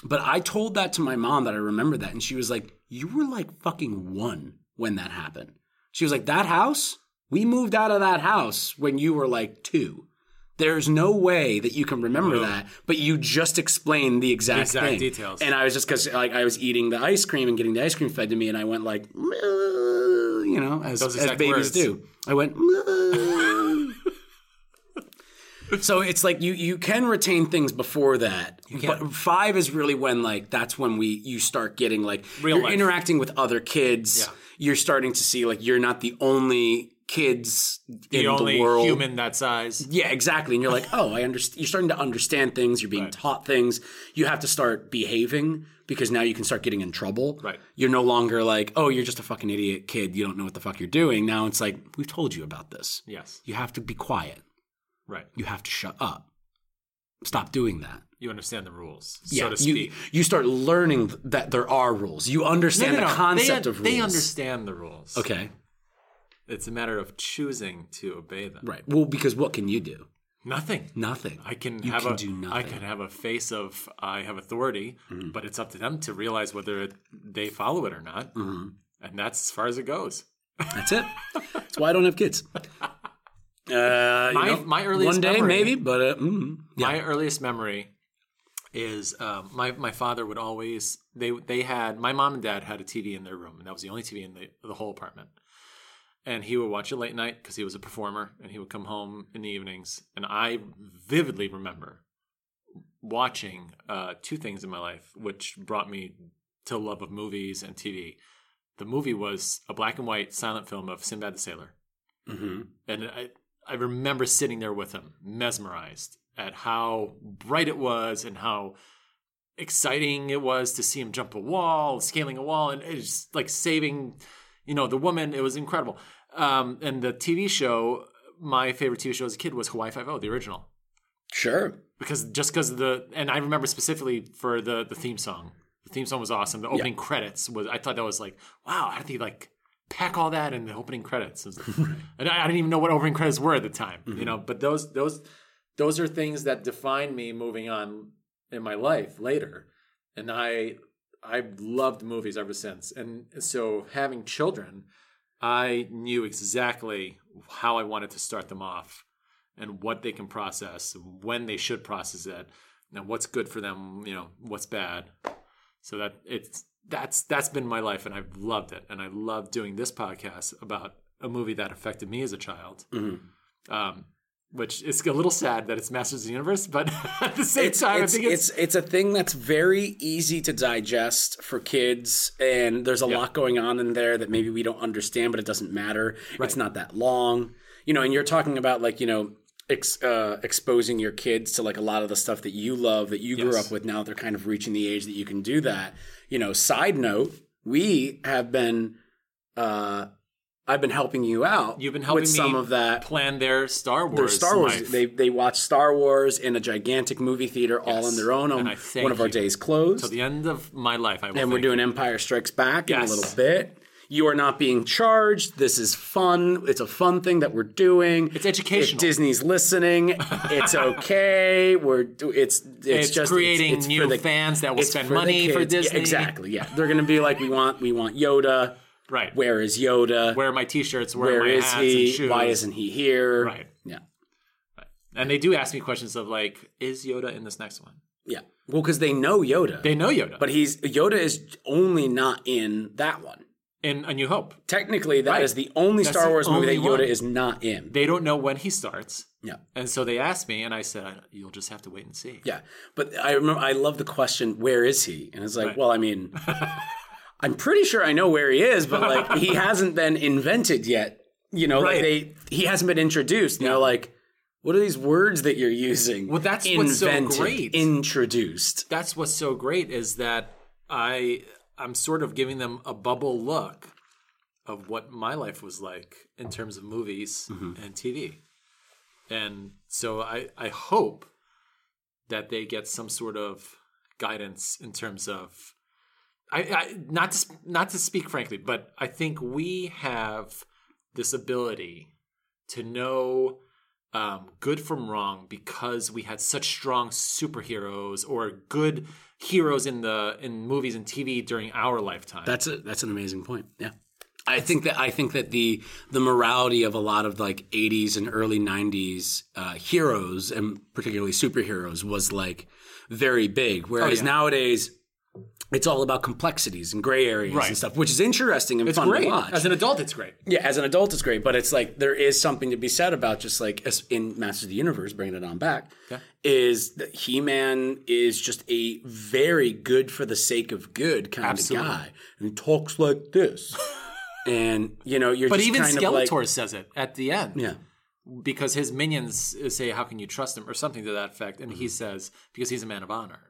But I told that to my mom that I remember that. And she was like, You were like fucking one when that happened. She was like, That house? We moved out of that house when you were like two. There's no way that you can remember that, but you just explained the exact, Exact thing. details. And I was just because like I was eating the ice cream and getting the ice cream fed to me, and I went like, you know, as, as babies words. do. I went. So it's like you you can retain things before that, but five is really when like that's when we you start getting like Real you're life. interacting with other kids. Yeah. You're starting to see like you're not the only kids The in only the world. human that size. Yeah, exactly. And you're like, oh, I understand. You're starting to understand things. You're being Right. taught things. You have to start behaving because now you can start getting in trouble. Right. You're no longer like, oh, you're just a fucking idiot kid. You don't know what the fuck you're doing. Now it's like, we've told you about this. Yes. You have to be quiet. Right. You have to shut up. Stop doing that. You understand the rules, Yeah, so to speak. you start learning that there are rules. You understand the concept they, of rules. They understand the rules. Okay. It's a matter of choosing to obey them. Right. Well, because what can you do? Nothing. Nothing. I can You have can a do nothing. Mm-hmm. can have a face of I have authority, but it's up to them to realize whether they follow it or not. Mm-hmm. And that's as far as it goes. That's it. That's why I don't have kids. Uh, you My- know, my earliest one day memory- maybe, but uh, mm, yeah. My earliest memory is um, my my father would always they they had my mom and dad had a TV in their room, and that was the only TV in the the whole apartment. And he would watch it late night because he was a performer, and he would come home in the evenings. And I vividly remember watching uh, two things in my life, which brought me to love of movies and TV. The movie was a black and white silent film of Sinbad the Sailor. hmm And I, I remember sitting there with him, mesmerized at how bright it was and how exciting it was to see him jump a wall, scaling a wall, and it's like saving, you know, the woman. It was incredible. Um, and the TV show, my favorite TV show as a kid was Hawaii Five O, the original, Sure. because just because the and I remember specifically for the the theme song. The theme song was awesome. The opening credits was I thought that was like wow. How did he like pack all that in the opening credits? It and I, I didn't even know what opening credits were at the time. You know, but those those those are things that define me moving on in my life later. And I I've loved movies ever since. And so having children, I knew exactly how I wanted to start them off and what they can process, when they should process it, and what's good for them, you know, what's bad. So that it's that's that's been my life and I've loved it. And I love doing this podcast about a movie that affected me as a child. Um, which is a little sad that it's Masters of the Universe, but at the same It's, time, it's, I think it's, it's it's a thing that's very easy to digest for kids, and there's a lot going on in there that maybe we don't understand, but it doesn't matter. It's not that long, you know. And you're talking about like you know ex, uh, exposing your kids to like a lot of the stuff that you love that you grew up with. Now that they're kind of reaching the age that you can do that. You know. Side note: We have been. Uh, I've been helping you out. You've been helping with me some of that. plan their Star Wars. Their Star Wars. life. They they watch Star Wars in a gigantic movie theater all on their own. And On one of our you. days closed, Till the end of my life, I will. and we're doing Empire Strikes Back in a little bit. You are not being charged. This is fun. It's a fun thing that we're doing. It's educational. If Disney's listening, it's okay. We're it's it's, It's just creating it's, it's new the, fans that will spend money for kids. Yeah, Disney. exactly. Yeah, they're going to be like, we want we want Yoda. Right. Where is Yoda? Wear my T-shirts. Where my is hats and he? Why isn't he here? Right. Yeah. And they do ask me questions of like, is Yoda in this next one? Yeah. Well, because they know Yoda, They know Yoda, but he's Yoda is only not in that one. in A New Hope, Technically, that is Right. the only That's Star Wars movie that Yoda one. is not in. they don't know when he starts, Yeah. and so they asked me, and I said, "You'll just have to wait and see." Yeah, but I remember I love the question, "Where is he?" And it's like, Right. well, I mean, I'm pretty sure I know where he is, but like he hasn't been invented yet. You know, like Right. they he hasn't been introduced. You know, like what are these words that you're using? Well, that's what's so great. Introduced. That's what's so great is that I I'm sort of giving them a bubble look of what my life was like in terms of movies Mm-hmm. and TV. And so I I hope that they get some sort of guidance in terms of I, I not to not to speak frankly, but I think we have this ability to know um, good from wrong because we had such strong superheroes or good heroes in the in movies and TV during our lifetime. That's a that's an amazing point. Yeah. I think that I think that the the morality of a lot of like 80s and early 90s uh, heroes and particularly superheroes was like very big. Whereas yeah. nowadays it's all about complexities and gray areas Right. and stuff, which is interesting and it's fun great. to watch. As an adult, it's great. yeah, as an adult, it's great, but it's like there is something to be said about just like in Masters of the Universe, bringing it on back, Yeah. is that He Man is just a very good for the sake of good kind Absolutely. of guy, and talks like this, and you know you're But just even kind Skeletor of like, says it at the end. yeah, because his minions say, "How can you trust him?" or something to that effect, and Mm-hmm. he says, "Because he's a man of honor,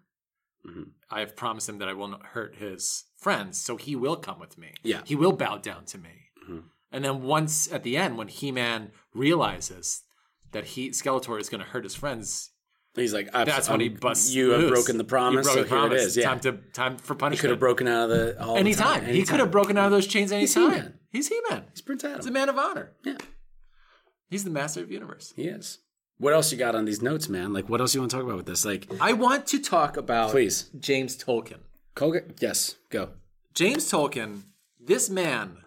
I have promised him that I will not hurt his friends, so he will come with me. Yeah. he will bow down to me." Mm-hmm. And then once at the end, when He Man realizes that he Skeletor is going to hurt his friends, he's like that's when he um, busts. You have broken the promise, so here promise. it is. Yeah, time to time for punishment. he could have broken out of the all anytime. time. He could have broken out of those chains anytime. He's He Man. He's Prince Adam. He's a man of honor. Yeah. He's the master of the universe. He is. What else you got on these notes, man? Like, what else you want to talk about with this? Like, I want to talk about please, James Tolkan. Colgate. Yes, go. James Tolkan, this man,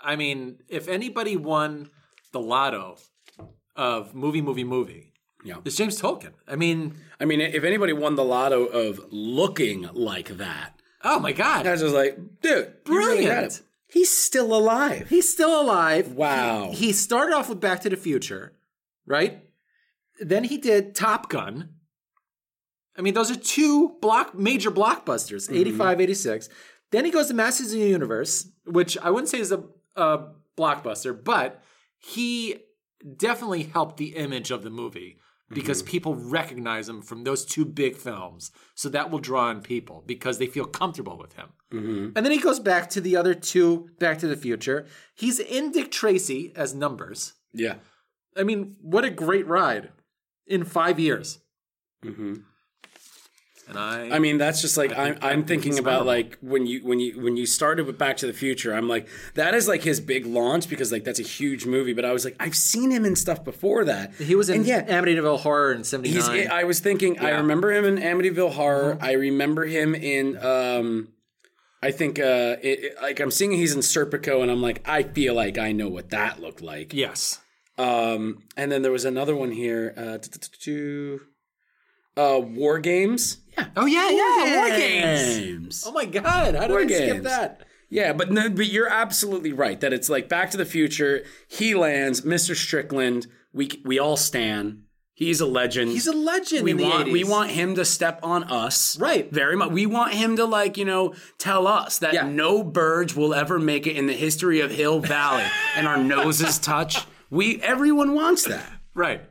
I mean, if anybody won the lotto of movie, movie, movie, Yeah. it's James Tolkan. I mean, I mean, if anybody won the lotto of looking like that, oh my God. I was just like, dude, you really Brilliant. He's still alive. He's still alive. Wow. He, he started off with Back to the Future, right? Then he did Top Gun. I mean, those are two block major blockbusters, mm-hmm. 85, 86. Then he goes to Masters of the Universe, which I wouldn't say is a, a blockbuster, but he definitely helped the image of the movie because mm-hmm. people recognize him from those two big films. So that will draw in people because they feel comfortable with him. Mm-hmm. And then he goes back to the other two Back to the Future. He's in Dick Tracy as numbers. Yeah. I mean, what a great ride in five years. And I, I mean, that's just like I am I I'm thinking about like when you when you when you started with Back to the Future. I'm like that is like his big launch because like that's a huge movie. But I was like I've seen him in stuff before that. he was in and yeah, Amityville Horror in '79. I was thinking. I remember him in Amityville Horror. I remember him in. um I think, uh it, it- like, I'm seeing he's in Serpico, and I'm like, I feel like I know what that looked like. yes, Um, and then there was another one here. Uh, uh, War Games. Yeah. Oh yeah, yeah, War Games. Oh my God, how did War I skip Games. that? Yeah, but no, but you're absolutely right that it's like Back to the Future. He lands, Mr. Strickland. We we all stand. He's a legend. He's a legend we in the want 80s. we want him to step on us Right. very much we want him to like you know tell us that Yeah. no Burge will ever make it in the history of hill valley and our noses touch we everyone wants that right.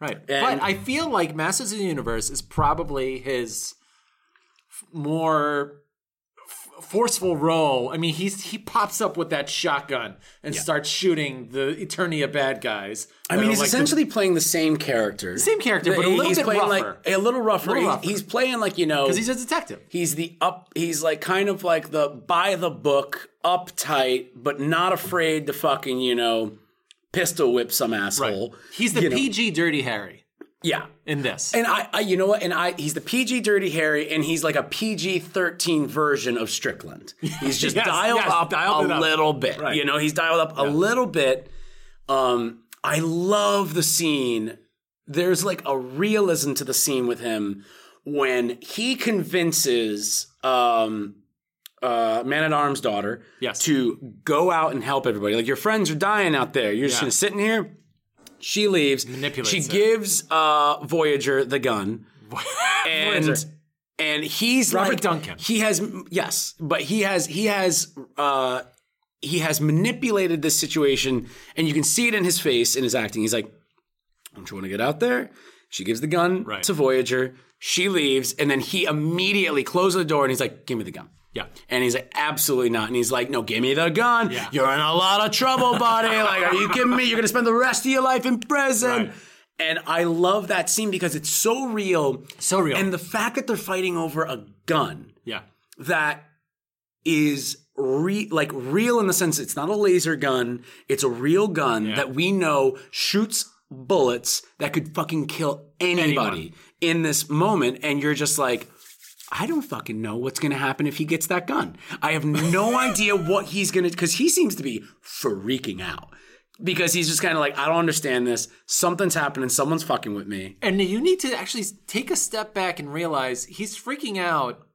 Right. And- but I feel like Masters of the Universe is probably his f- more f- forceful role. I mean, he's he pops up with that shotgun and starts shooting the Eternia bad guys. I mean, he's like the essentially playing the same character. same character, but a little he's bit playing rougher. like a little rougher. Little He- rougher. He's playing like you know, because he's a detective. he's the up. He's like kind of like the by the book, uptight, but not afraid to fucking you know pistol whip some asshole. Right. He's the You know. PG Dirty Harry Yeah. in this. And I, I, you know what? And I, he's the PG Dirty Harry, and he's like a PG thirteen version of Strickland. He's just Yes, dialed yes, up dialed a up. little bit. Right. You know, he's dialed up a little bit. Um, I love the scene. There's like a realism to the scene with him when he convinces um, uh, Man at Arms' daughter Yes. to go out and help everybody. Like your friends are dying out there. You're just Yeah. gonna sit in here. She leaves. Manipulates She it. gives uh, Voyager the gun, and Voyager. and he's Robert like, Duncan. He has yes, but he has he has uh, he has manipulated this situation, and you can see it in his face in his acting. He's like, "Don't you want to get out there?" She gives the gun Right. to Voyager. She leaves, and then he immediately closes the door, and he's like, "Give me the gun." Yeah. And he's like, absolutely not. And he's like, no, give me the gun. Yeah. You're in a lot of trouble, buddy. like, are you kidding me? You're going to spend the rest of your life in prison. Right. And I love that scene because it's so real. So real. And the fact that they're fighting over a gun yeah. that is re- like real in the sense it's not a laser gun, it's a real gun that we know shoots bullets that could fucking kill anybody in this moment. And you're just like, I don't fucking know what's going to happen if he gets that gun. I have no idea what he's going to, because he seems to be freaking out. Because he's just kind of like, I don't understand this. Something's happening. Someone's fucking with me. And you need to actually take a step back and realize he's freaking out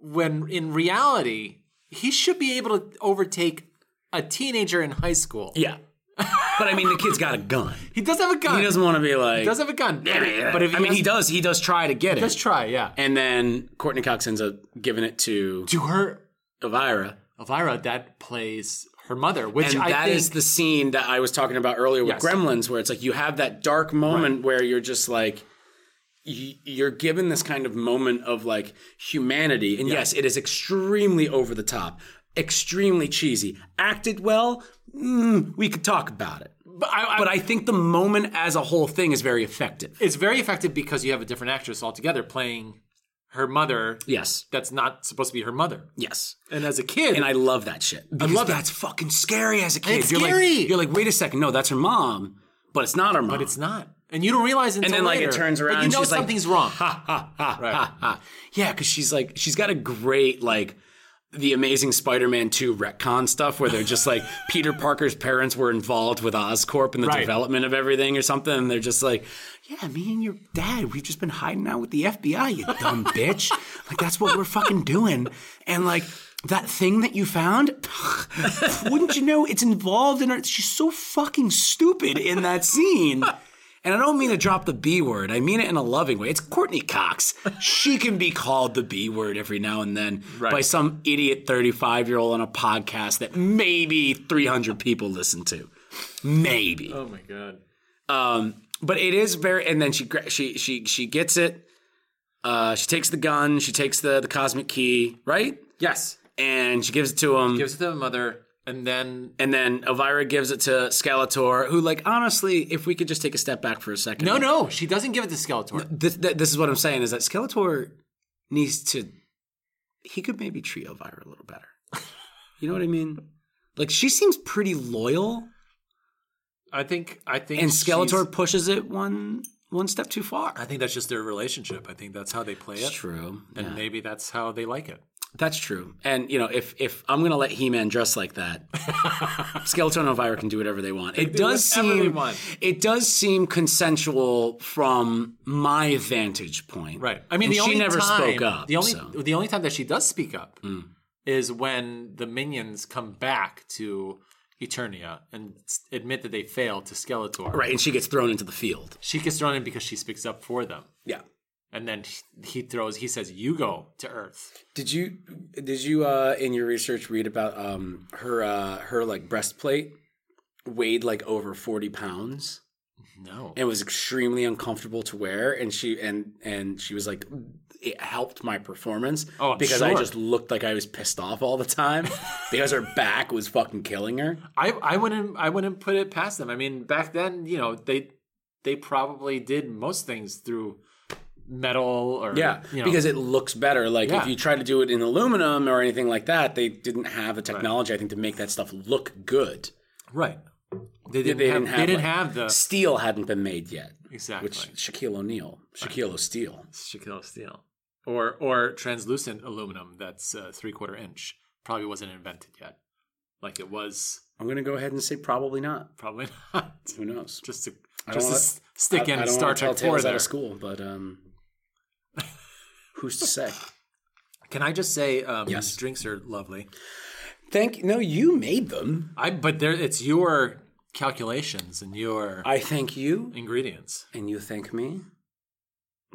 when in reality, he should be able to overtake a teenager in high school. Yeah. But I mean, the kid's got a gun. He does have a gun. He doesn't want to be like. He does have a gun. Yeah, But if I mean, has- he does. He does try to get it. Let's try, yeah. And then Courteney Cox ends up giving it to To her, Elvira. Elvira, that plays her mother, which And I that think is the scene that I was talking about earlier with Yes. Gremlins, where it's like you have that dark moment where you're just like, you're given this kind of moment of like humanity. And yes, it is extremely over the top, extremely cheesy. Acted well, mm, we could talk about it. But I, I, But I think the moment as a whole thing is very effective. it's very effective because you have a different actress altogether playing her mother. Yes. That's not supposed to be her mother. Yes. And as a kid, And I love that shit. Because love it. that's fucking scary as a kid. It's you're scary. Like, you're like, wait a second, no, that's her mom, but it's not her mom. but it's not, and you don't realize until and then like later. it turns But around. you and know she's like, something's wrong. Ha ha ha Right. ha ha. Yeah, because she's like she's got a great like the Amazing Spider-Man 2 retcon stuff where they're just like Peter Parker's parents were involved with Oscorp in the Right. development of everything or something, and they're just like, yeah, me and your dad, we've just been hiding out with the FBI, you dumb bitch. Like that's what we're fucking doing, and like. That thing that you found, wouldn't you know it's involved in her? She's so fucking stupid in that scene. And I don't mean to drop the B word. I mean it in a loving way. It's Courteney Cox. She can be called the B word every now and then Right. by some idiot 35 year old on a podcast that maybe 300 people listen to. Maybe. oh my god. Um, but it is very. And then she she she she gets it. Uh, she takes the gun. She takes the the cosmic key, right? Yes. And she gives it to him. Gives it to the mother, and then and then Elvira gives it to Skeletor, who, like, honestly, if we could just take a step back for a second. no, no, she doesn't give it to Skeletor. this, this is what I'm saying is that Skeletor needs to. He could maybe treat Elvira a little better. You know what I mean? Like she seems pretty loyal, I think. I think. and she's- Skeletor pushes it one one step too far. I think that's just their relationship. I think that's how they play That's it, true. and Yeah, maybe that's how they like it. That's true. And you know, if if I'm gonna let He-Man dress like that, Skeletor and Elvira can do whatever they want. It do does seem it does seem consensual from my vantage point. Right. I mean, And the she only never time, spoke up. The only so. Mm. the only time that she does speak up is when the minions come back to Eternia and admit that they failed to Skeletor. right, and she gets thrown into the field. She gets thrown in because she speaks up for them, Yeah. And then he, throws. He says, "You go to Earth." Did you did you uh in your research read about um her uh her like breastplate weighed like over 40 pounds? No. and was extremely uncomfortable to wear and she and and she was like it helped my performance Oh, I'm because I just looked like I was pissed off all the time because her back was fucking killing her. I I wouldn't I wouldn't put it past them. I mean, back then, you know, they they probably did most things through metal or Yeah, you know, because it looks better. Like Yeah. if you try to do it in aluminum or anything like that, they didn't have the technology I think to make that stuff look good. right. They didn't, they have, didn't have, they didn't like, have the Steel hadn't been made yet, exactly which Shaquille O'Neal, Shaquille O'Steal. Shaquille steel or or translucent aluminum that's uh, three quarter inch probably wasn't invented yet. Like it was I'm going to go ahead and say probably not. probably not. Who knows? Just to just to stick I, in I Star Trek Four tales out of school, but um, who's to say? Can I just say, um, Yes. these drinks are lovely. Thank no, you made them. I but there it's your calculations and your I thank you, ingredients. and you thank me.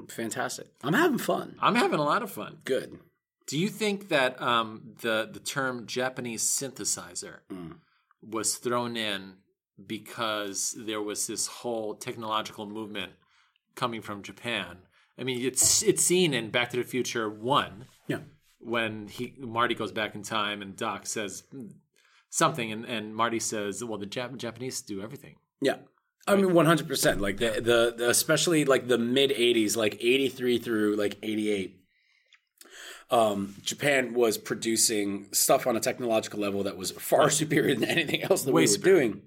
Fantastic. I'm having fun. I'm having a lot of fun. Good. Do you think that um, the the term Japanese synthesizer Mm. was thrown in because there was this whole technological movement coming from Japan? I mean, it's it's seen in Back to the Future One Yeah. when he Marty goes back in time and Doc says something, and, and Marty says, "Well, the Jap- Japanese do everything." Yeah. I mean, one hundred percent. Like the, the the especially like the mid '80s, like '83 through like '88. Um, Japan was producing stuff on a technological level that was far superior than anything else that Way we were superior. doing.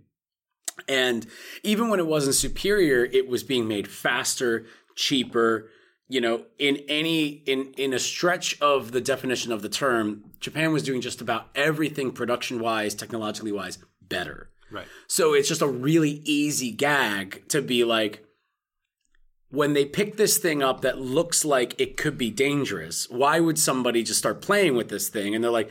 And even when it wasn't superior, it was being made faster, cheaper. You know, in any in in a stretch of the definition of the term, Japan was doing just about everything production wise, technologically wise, better. Right. So it's just a really easy gag to be like, when they pick this thing up that looks like it could be dangerous, why would somebody just start playing with this thing? And they're like,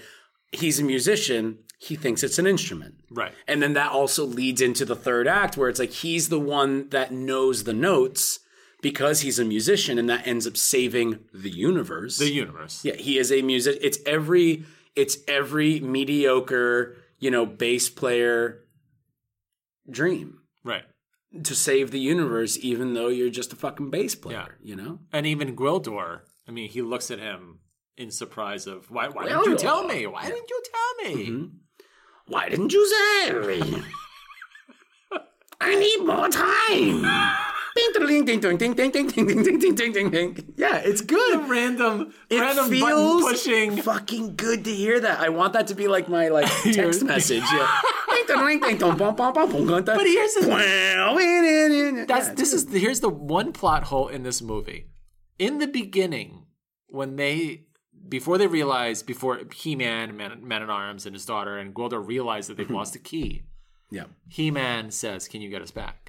he's a musician, he thinks it's an instrument. Right. And then that also leads into the third act where it's like he's the one that knows the notes because he's a musician and that ends up saving the universe. The universe. Yeah, he is a music. It's every it's every mediocre, you know, bass player dream Right. to save the universe, even though you're just a fucking bass player. Yeah. You know, And even Gwildor, I mean, he looks at him in surprise of why why didn't you tell me? Why didn't you tell me? Mhm. why didn't you say? me? I need more time. Yeah, it's good. The random, it random feels pushing. Fucking good to hear that. I want that to be like my like text message. But here's the, that's this is here's the one plot hole in this movie. In the beginning, when they before they realize before He-Man, Man, Man at Arms, and his daughter and Gwildor realize that they've mm-hmm. lost the key. Yeah. He-Man says, "Can you get us back?"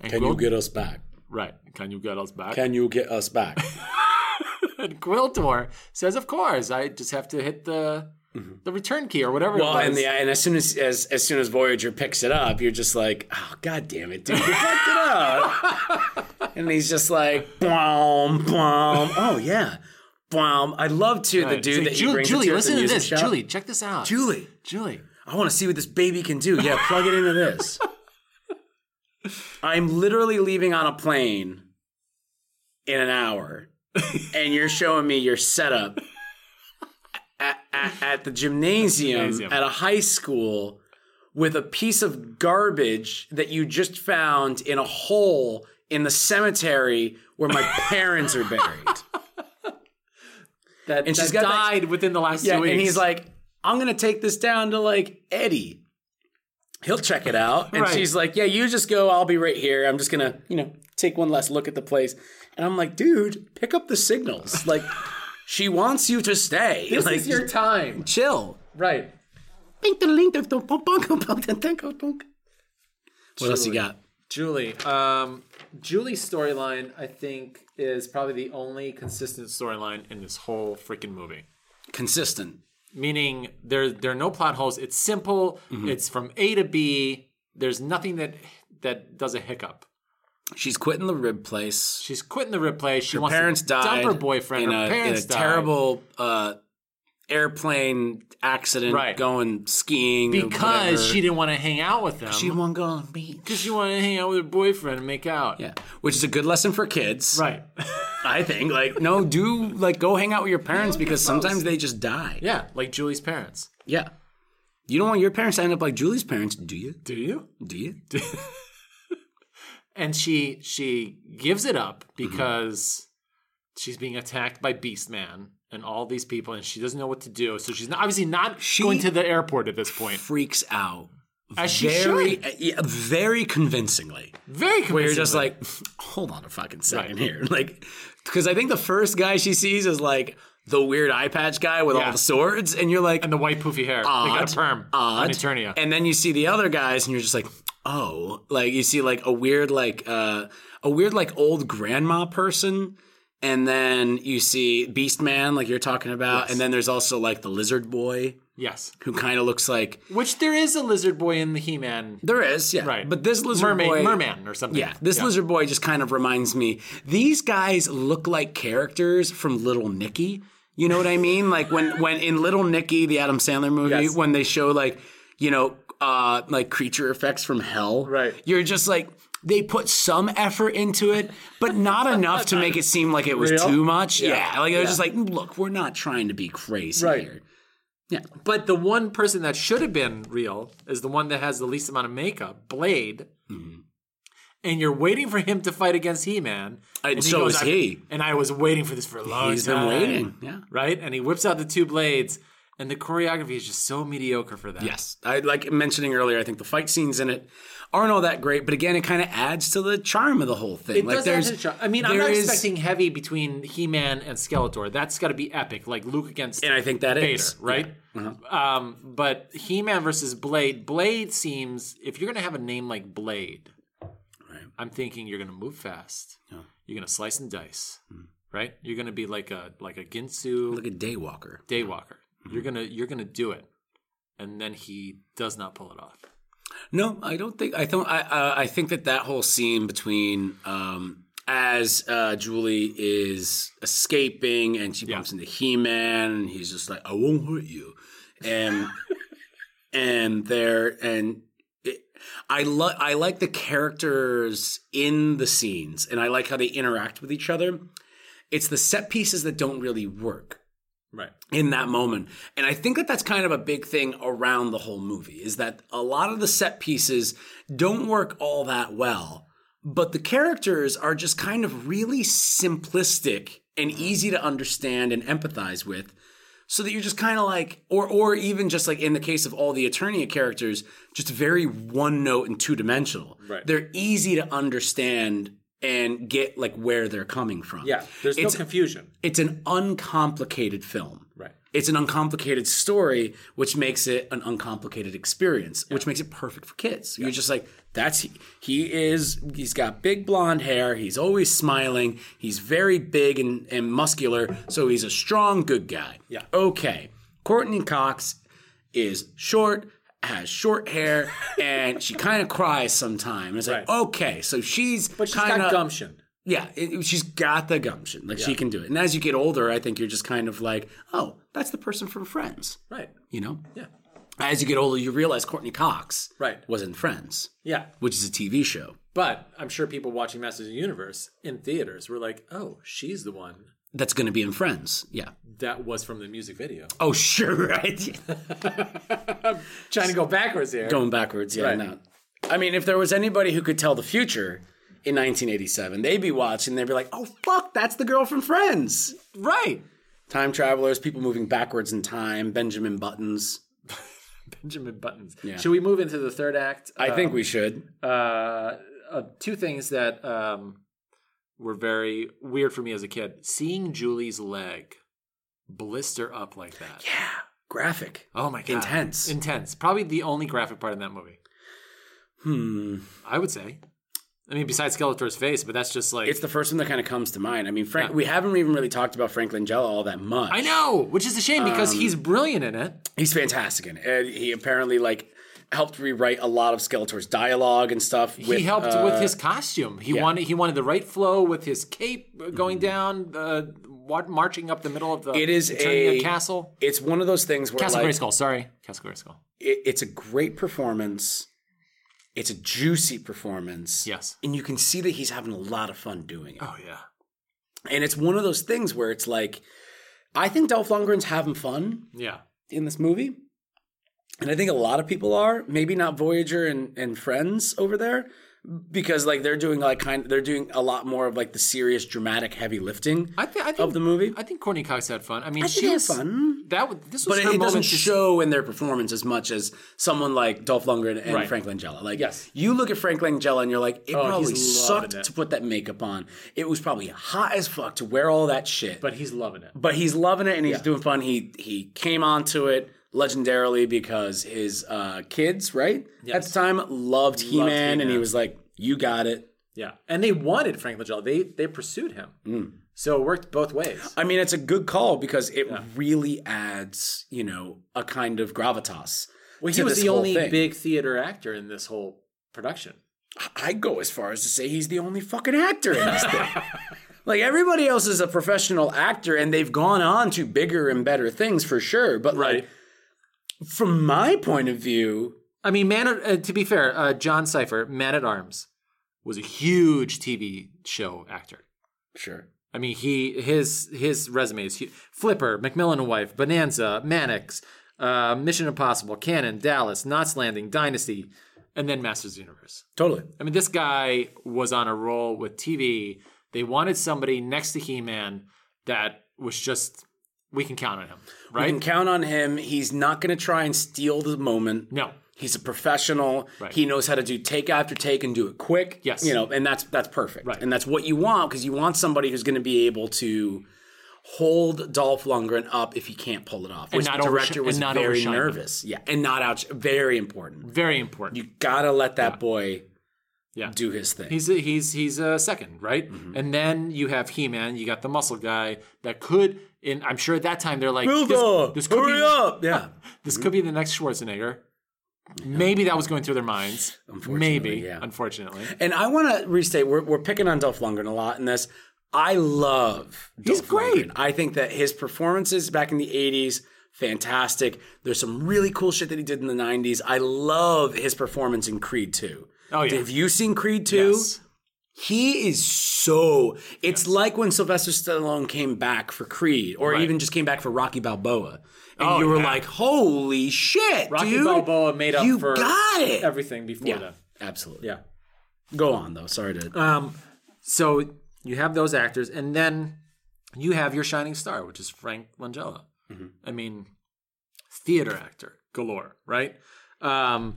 And Can you get us back? right? Can you get us back? Can you get us back? and Gwildor says, "Of course. I just have to hit the mm-hmm. the return key or whatever." Well, it was. and the and as soon as, as as soon as Voyager picks it up, you're just like, oh god damn it, dude, you fucked it up. and he's just like, boom, boom. Oh yeah, boom. I love too the dude that like, he Julie, to listen to this. Julie, check this out. Julie, Julie. I want to see what this baby can do. Yeah, plug it into this. I'm literally leaving on a plane in an hour, and you're showing me your setup at, at, at the gymnasium, Gymnasium. at a high school with a piece of garbage that you just found in a hole in the cemetery where my parents are buried. That, And she's got that- died within the last Yeah, two weeks. and he's like, I'm gonna take this down to like Eddie. He'll check it out. And Right. she's like, Yeah, you just go, I'll be right here. I'm just gonna, you know, take one last look at the place. And I'm like, dude, pick up the signals. Like, she wants you to stay. "This like, is your time." chill. Right. What else you got? Julie. Um, Julie's storyline, I think, is probably the only consistent storyline in this whole freaking movie. Consistent. Meaning there there are no plot holes. It's simple. Mm-hmm. It's from A to B. There's nothing that that does a hiccup. She's quitting the rib place. She's quitting the rib place. She Her wants parents to died dump her boyfriend. in her a, parents in a died. terrible uh, airplane accident, Right. going skiing because she didn't want to hang out with them. she won't go on the beach. because she wanted to hang out with her boyfriend and make out. Yeah, which is a good lesson for kids. Right. I think like no, do like go hang out with your parents because sometimes they just die. yeah, like Julie's parents. Yeah. You don't want your parents to end up like Julie's parents, do you? Do you? Do you? And she she gives it up Mm-hmm. because she's being attacked by Beastman and all these people, and she doesn't know what to do. So she's not, obviously not She- going to the airport at this point. Freaks out. As very, yeah, very convincingly. Very convincing. Where you're just like, hold on a fucking second here, like, because I think the first guy she sees is like the weird eye patch guy with Yeah. all the swords, and you're like, and the white poofy hair. odd, they got a perm odd. on Eternia. And then you see the other guys, and you're just like, oh, like you see like a weird like uh a weird like old grandma person. And then you see Beast Man, like you're talking about, Yes. and then there's also like the Lizard Boy, yes, who kind of looks like which there is a lizard boy in the He-Man. there is, yeah, Right. But this Lizard Mermaid, Boy, merman or something. yeah, this Lizard Boy just kind of reminds me. These guys look like characters from Little Nicky. You know what I mean? Like when when in Little Nicky, the Adam Sandler movie, Yes. when they show like you know uh like creature effects from hell. Right. You're just like they put some effort into it, but not enough to make it seem like it was Real? too much. Yeah. Yeah, like it was Yeah. just like, look, we're not trying to be crazy Right. here. Yeah, But the one person that should have been real is the one that has the least amount of makeup, Blade. Mm-hmm. And you're waiting for him to fight against He-Man. And he so goes, is "I've- he." And I was waiting for this for a long he's time. He's been waiting. Yeah. Right? And he whips out the two blades, and the choreography is just so mediocre for that. Yes, I like mentioning earlier. I think the fight scenes in it aren't all that great, but again, it kind of adds to the charm of the whole thing. It like does there's, add to the charm. I mean, I'm not is- expecting heavy between He-Man and Skeletor. That's got to be epic, like Luke against and I think that Vader, is right? Yeah. Uh-huh. Um, but He-Man versus Blade. Blade seems if you're gonna have a name like Blade, Right. I'm thinking you're gonna move fast. Yeah. You're gonna slice and dice, right? You're gonna be like a like a Ginsu Like a daywalker. Daywalker. Mm-hmm. You're gonna you're gonna do it, and then he does not pull it off. No, I don't think. I don't. I uh, I think that that whole scene between um, as uh, Julie is escaping and she bumps into He Man, and he's just like, "I won't hurt you," and and there and. It, I like I like the characters in the scenes, and I like how they interact with each other. It's the set pieces that don't really work Right. in that moment. And I think that that's kind of a big thing around the whole movie is that a lot of the set pieces don't work all that well, but the characters are just kind of really simplistic and easy to understand and empathize with. So that you're just kind of like, or or even just like in the case of all the Eternia characters, just very one note and two dimensional. Right. They're easy to understand and get like where they're coming from. Yeah. There's It's- no confusion. it's an uncomplicated film. Right. It's an uncomplicated story, which makes it an uncomplicated experience, which makes it perfect for kids. You're just like, that's he is. He's got big blonde hair. He's always smiling. He's very big and, and muscular, so he's a strong, good guy. Yeah. Okay. Courteney Cox is short, has short hair, and she kind of cries sometimes. It's like, Right. okay, so she's But she's kinda, got gumption. yeah, it, she's got the gumption. Like she can do it. And as you get older, I think you're just kind of like, oh, that's the person from Friends. Right. You know? Yeah. As you get older, you realize Courteney Cox Right. was in Friends, Yeah. which is a TV show But I'm sure people watching Masters of the Universe in theaters were like, "Oh, she's the one that's going to be in Friends. Yeah. that was from the music video." Oh, sure, right. I'm Trying to go backwards here. Going backwards, yeah. Right. No. I mean, if there was anybody who could tell the future in 1987, they'd be watching. They'd be like, oh, fuck, that's the girl from Friends. Right. Time travelers, people moving backwards in time, Benjamin Buttons. Benjamin Buttons. Should we move into the third act? I think we should. uh, uh, two things that um, were very weird for me as a kid. Seeing Julie's leg blister up like that. Yeah. Graphic. Oh my god. Intense. Intense. Probably the only graphic part in that movie. Hmm. I would say. I mean, besides Skeletor's face, but that's just like It's the first one that kind of comes to mind. I mean, Frank, we haven't even really talked about Frank Langella all that much. I know, which is a shame because Um, he's brilliant in it. He's fantastic in it. And he apparently like helped rewrite a lot of Skeletor's dialogue and stuff. he helped uh, with his costume. He yeah. wanted he wanted the right flow with his cape going down, uh, marching up the middle of the It is a- castle. It's one of those things where Castle like, Grayskull. Sorry, Castle Grayskull. it, it's a great performance. It's a juicy performance. Yes. And you can see that he's having a lot of fun doing it. Oh yeah. And it's one of those things where it's like, I think Dolph Lundgren's having fun Yeah. in this movie. And I think a lot of people are, maybe not Voyager and, and friends over there, because like they're doing like kind they're doing a lot more of like the serious, dramatic, heavy lifting I, th- I think of the movie. I think Courteney Cox had fun. I mean, I she had was fun. That was, this was But it, her it doesn't moment to- show in their performance as much as someone like Dolph Lundgren and Right. Frank Langella. Like, Yes. you look at Frank Langella and you're like, it Oh, probably sucked it. to put that makeup on. It was probably hot as fuck to wear all that shit. but he's loving it. but he's loving it and he's Yeah. doing fun. He he came onto it legendarily because his uh, kids, right at the time, loved He Man, and he was like, "You got it." Yeah, and they wanted Frank Langella. They they pursued him, Mm. so it worked both ways. I mean, it's a good call because it really adds, you know, a kind of gravitas. Well, he was the only thing. big theater actor in this whole production. I go as far as to say he's the only fucking actor in this thing. Like everybody else is a professional actor, and they've gone on to bigger and better things for sure. But like, from my point of view, I mean, man. At, uh, to be fair, uh, Jon Cypher, Man at Arms, was a huge TV show actor. sure. I mean, he his his resume is huge. Flipper, McMillan and Wife, Bonanza, Mannix, uh, Mission Impossible, Cannon, Dallas, Knots Landing, Dynasty, and then Masters of the Universe. Totally. I mean, this guy was on a roll with TV. They wanted somebody next to He Man that was just we can count on him, right? can count on him. He's not going to try and steal the moment. no, He's a professional. Right. He knows how to do take after take and do it quick. Yes. You know, and that's that's perfect. Right. And that's what you want because you want somebody who's going to be able to hold Dolph Lundgren up if he can't pull it off. Which not the oversh- director was and not very overshine him. nervous. Yeah, and not out. Very important. very important. You gotta let that boy Yeah. do his thing. He's a, he's he's a second, right? Mm-hmm. And then you have He Man. You got the muscle guy that could. In I'm sure at that time they're like, Build this, this could hurry be up. Yeah. this could be the next Schwarzenegger. Maybe that was going through their minds. Maybe, yeah. unfortunately. And I want to restate, we're, we're picking on Dolph Lundgren a lot in this. I love He's Dolph great. Lundgren. I think that his performances back in the 80s, fantastic. There's some really cool shit that he did in the 90s. I love his performance in Creed 2. Oh yeah. Have you seen Creed 2? Yes. He is so. It's like when Sylvester Stallone came back for Creed, or Right. even just came back for Rocky Balboa. And Oh, you were yeah. like, holy shit, Rocky dude. Balboa made up you for got it. everything before yeah, that. absolutely. Yeah. Go on, though. Sorry to. Um, so you have those actors, and then you have your shining star, which is Frank Langella. I mean, theater actor galore, right? Um,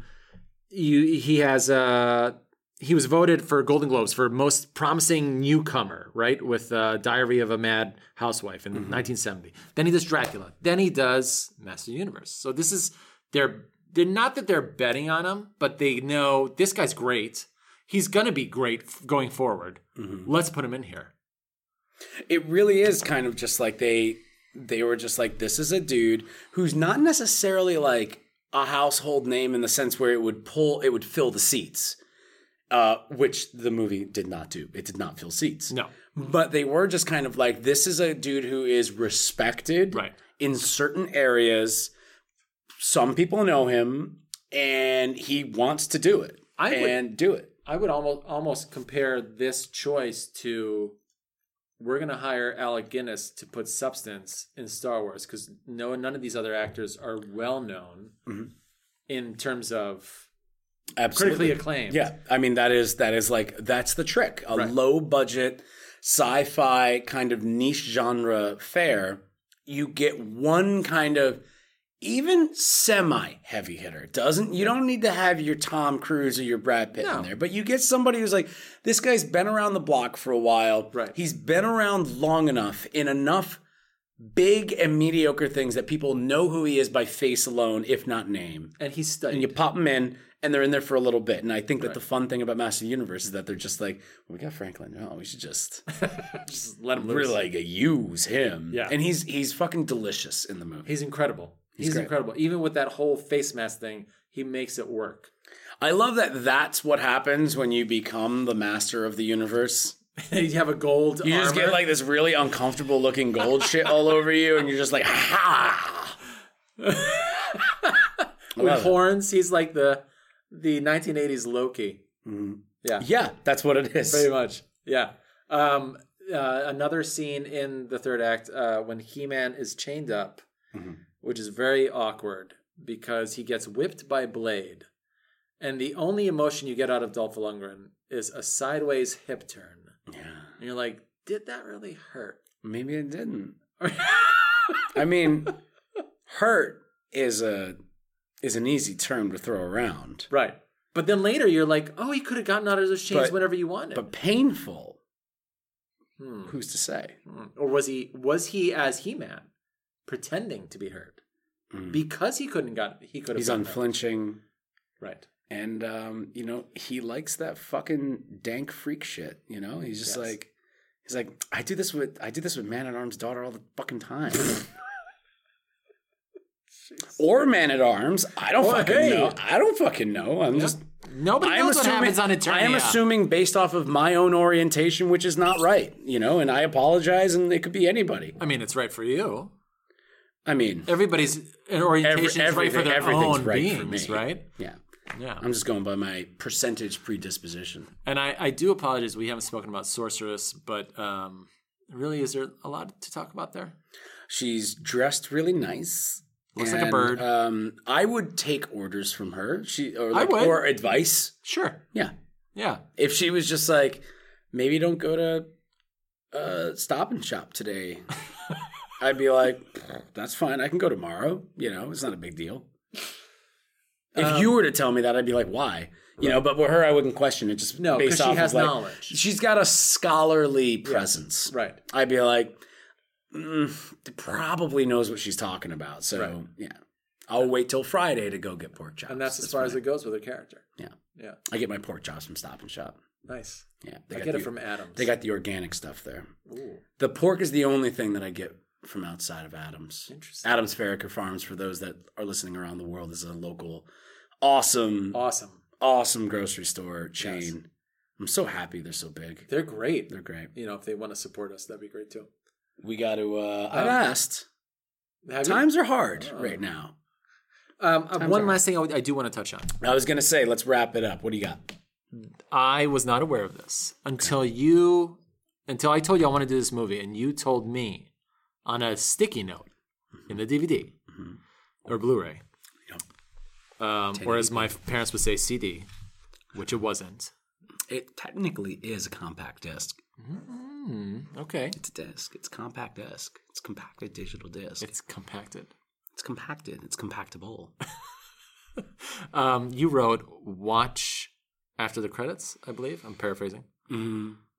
you he has uh he was voted for Golden Globes for most promising newcomer, right? With uh, Diary of a Mad Housewife in 1970. Then he does Dracula. Then he does Master of the Universe. So this is they're they're not that they're betting on him, but they know this guy's great. He's gonna be great f- going forward. Let's put him in here. it really is kind of just like they they were just like this is a dude who's not necessarily like a household name in the sense where it would pull it would fill the seats uh, which the movie did not do. It did not fill seats. No, but they were just kind of like this is a dude who is respected Right. in certain areas. Some people know him and he wants to do it I would- and do it. I would almost almost compare this choice to we're gonna hire Alec Guinness to put substance in Star Wars because no none of these other actors are well known mm-hmm. in terms of absolutely critically acclaimed. Yeah, I mean that is that is like that's the trick. A Right. low budget sci-fi kind of niche genre fair, you get one kind of even semi heavy hitter. Doesn't you don't need to have your Tom Cruise or your Brad Pitt No. in there, but you get somebody who's like this guy's been around the block for a while. Right. He's been around long enough in enough big and mediocre things that people know who he is by face alone, if not name and he's studied. and you pop them in and they're in there for a little bit. And I think that the fun thing about Master of the Universe is that they're just like, well, we got Franklin. Oh, we should just Just let him really like use him. Yeah. And he's he's fucking delicious in the movie. He's incredible. He's, great. incredible. Even with that whole face mask thing, he makes it work. I love that that's what happens when you become the master of the universe. you have a gold. You just get like this really uncomfortable looking gold shit all over you, and you're just like, ha! with horns. He's like the the 1980s Loki. Yeah, Yeah, that's what it is. very much. Yeah. Um, uh, another scene in the third act uh, when He-Man is chained up, which is very awkward because he gets whipped by Blade, and the only emotion you get out of Dolph Lundgren is a sideways hip turn, Yeah, and you're like, did that really hurt? maybe it didn't. I mean, hurt is a is an easy term to throw around, right. But then later you're like, oh, he could have gotten out of those chains But- whenever you wanted. but painful. Hmm. Who's to say? Or was he was he as He Man pretending to be hurt Mm. because he couldn't got he could have He's unflinching, right? and um, you know he likes that fucking dank freak shit. You know, he's just Yes. like he's like I do this with I do this with Man at Arms' daughter all the fucking time. or Man at Arms. I don't Well, fucking hey. know. I don't fucking know. I'm just. Nobody I'm knows what happens on Eternia. I am assuming based off of my own orientation, which is not right, you know, and I apologize, and it could be anybody. I mean, it's right for you. I mean, Everybody's orientation is right for their everything's own right for beings, me. right? yeah, Yeah. I'm just going by my percentage predisposition. And I, I do apologize. We haven't spoken about Sorceress, but um, really, is there a lot to talk about there? She's dressed really nice. Looks like a bird. Um, I would take orders from her. She or like, or advice. Sure. Yeah, Yeah. if she was just like, maybe don't go to uh, Stop and Shop today. I'd be like, that's fine. I can go tomorrow. You know, it's not a big deal. If Um, you were to tell me that, I'd be like, why? You know, but with her, I wouldn't question it. Just No, based 'cause she has like, knowledge. She's got a scholarly presence. Right. I'd be like, mm, probably knows what she's talking about. So Right. yeah, I'll wait till Friday to go get pork chops. And that's as far as it goes with her character. Yeah. Yeah. I get my pork chops from Stop and Shop. Nice. Yeah, they I get the, it from Adams. They got the organic stuff there. Ooh, The pork is the only thing that I get from outside of Adams. interesting. Adams Fairacre Farms, for those that are listening around the world, is a local, awesome, Awesome. awesome grocery store chain. I'm so happy they're so big. They're great. They're great. You know, if they want to support us, that'd be great too. We got to. Uh, I've Um, asked. Have you? Times are hard Oh. right now. Um, uh, one are- last thing I, I do want to touch on. I was gonna say, let's wrap it up. What do you got? I was not aware of this until you, until I told you I want to do this movie, and you told me on a sticky note in the DVD or Blu-ray, um, or as my parents would say, CD, which it wasn't. It technically is a compact disc. Okay, It's a disc. It's a compact disc. It's a compacted digital disc. it's compacted. It's compacted. It's compactable. Um, you wrote watch after the credits, I believe. I'm paraphrasing.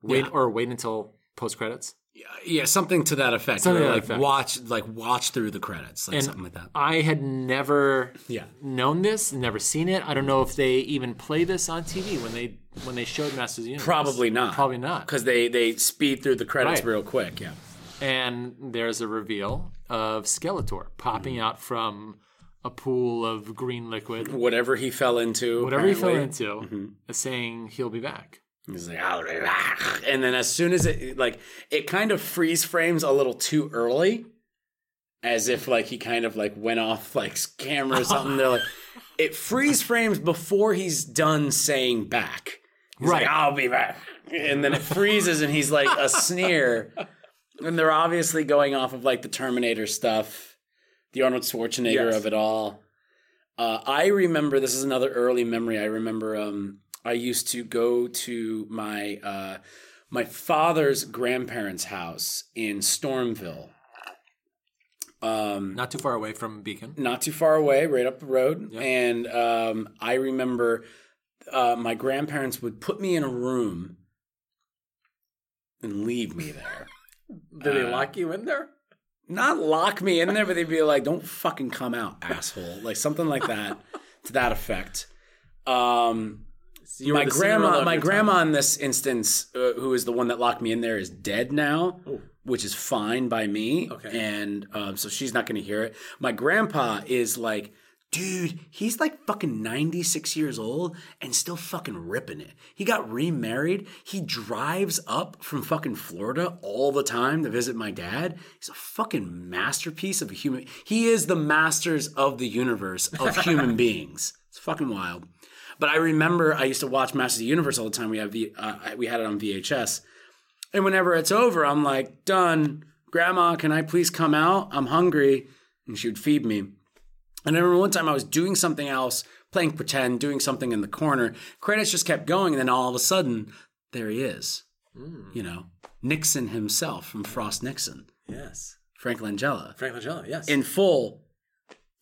Wait or wait until post credits. Yeah, yeah, something to that effect. Something Or, to that like effect. watch, like watch through the credits, like And something like that. I had never Yeah. known this, never seen it. I don't know if they even play this on TV when they when they showed Masters of the Universe. Probably not. Probably not. because they they speed through the credits Right. real quick. Yeah. And there's a reveal of Skeletor popping Mm. out from a pool of green liquid, Whatever he fell into, whatever he fell into, Mm-hmm. saying he'll be back. He's like, "I'll be back." and then as soon as it like it kind of freeze frames a little too early, as if like he kind of like went off like camera or something. They're like, it freeze frames before he's done saying back. He's Right. like, I'll be back, and then it freezes and he's like a sneer, and they're obviously going off of like the Terminator stuff, the Arnold Schwarzenegger Yes. of it all. Uh, I remember this is another early memory. I remember um, I used to go to my uh, my father's grandparents' house in Stormville. Um, Not too far away from Beacon. not too far away, right up the road. And um, I remember uh, my grandparents would put me in a room and leave me there. Did they Uh, lock you in there? Not lock me in there, but they'd be like, "Don't fucking come out, asshole!" Like something like that, to that effect. Um, You my grandma, my grandma time. in this instance, uh, who is the one that locked me in there, is dead now, which is fine by me. Okay. and um, so she's not going to hear it. My grandpa is like Dude, he's like fucking 96 years old and still fucking ripping it. He got remarried. He drives up from fucking Florida all the time to visit my dad. He's a fucking masterpiece of a human. He is the masters of the universe of human beings. It's fucking wild. But I remember I used to watch Masters of the Universe all the time. We have v, uh, we had it on VHS, and whenever it's over, I'm like, done. Grandma, can I please come out? I'm hungry, and she would feed me. And I remember one time I was doing something else, playing pretend, doing something in the corner. Credits just kept going, and then all of a sudden, there he is. You know, Nixon himself from Frost Nixon, Yes. Frank Langella, Frank Langella, yes. in full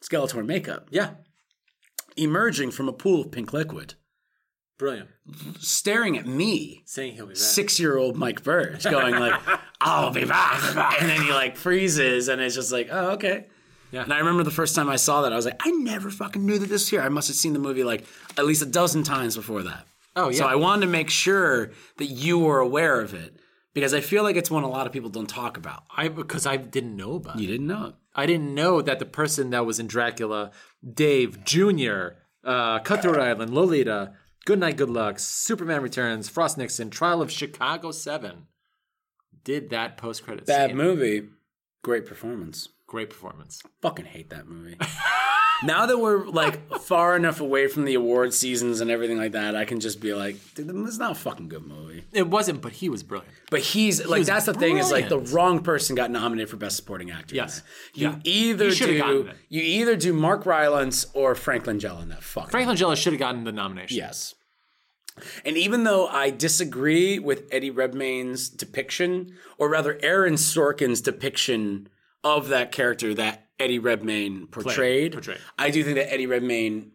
Skeletor makeup, yeah. Emerging from a pool of pink liquid, Brilliant. staring at me, Saying he'll be back. six-year-old Mike Burge, going like, "I'll be back," and then he like freezes, and it's just like, "Oh, okay." Yeah. And I remember the first time I saw that, I was like, I never fucking knew that this was here. I must have seen the movie like at least a dozen times before that. Oh, yeah. So I wanted to make sure that you were aware of it because I feel like it's one a lot of people don't talk about. I because I didn't know about it. You didn't know it. I didn't know that the person that was in Dracula, Dave Jr., uh, Cutthroat Island, Lolita, Good Night, Good Luck, Superman Returns, Frost Nixon, Trial of Chicago 7, did that post credit Bad scene. movie, great performance. Great performance. Fucking hate that movie. now that we're like far enough away from the award seasons and everything like that, I can just be like, dude, this is not a fucking good movie. It wasn't, but he was brilliant. But he's like that's the thing is like the brilliant. wrong person got nominated for best supporting actor. Yes. You Yeah. either He should've gotten do it. you either do Mark Rylance or Frank Langella in that fucking Frank Langella should have gotten the nomination. Yes. And even though I disagree with Eddie Redmayne's depiction, or rather Aaron Sorkin's depiction of that character that Eddie Redmayne portrayed, portrayed. I do think that Eddie Redmayne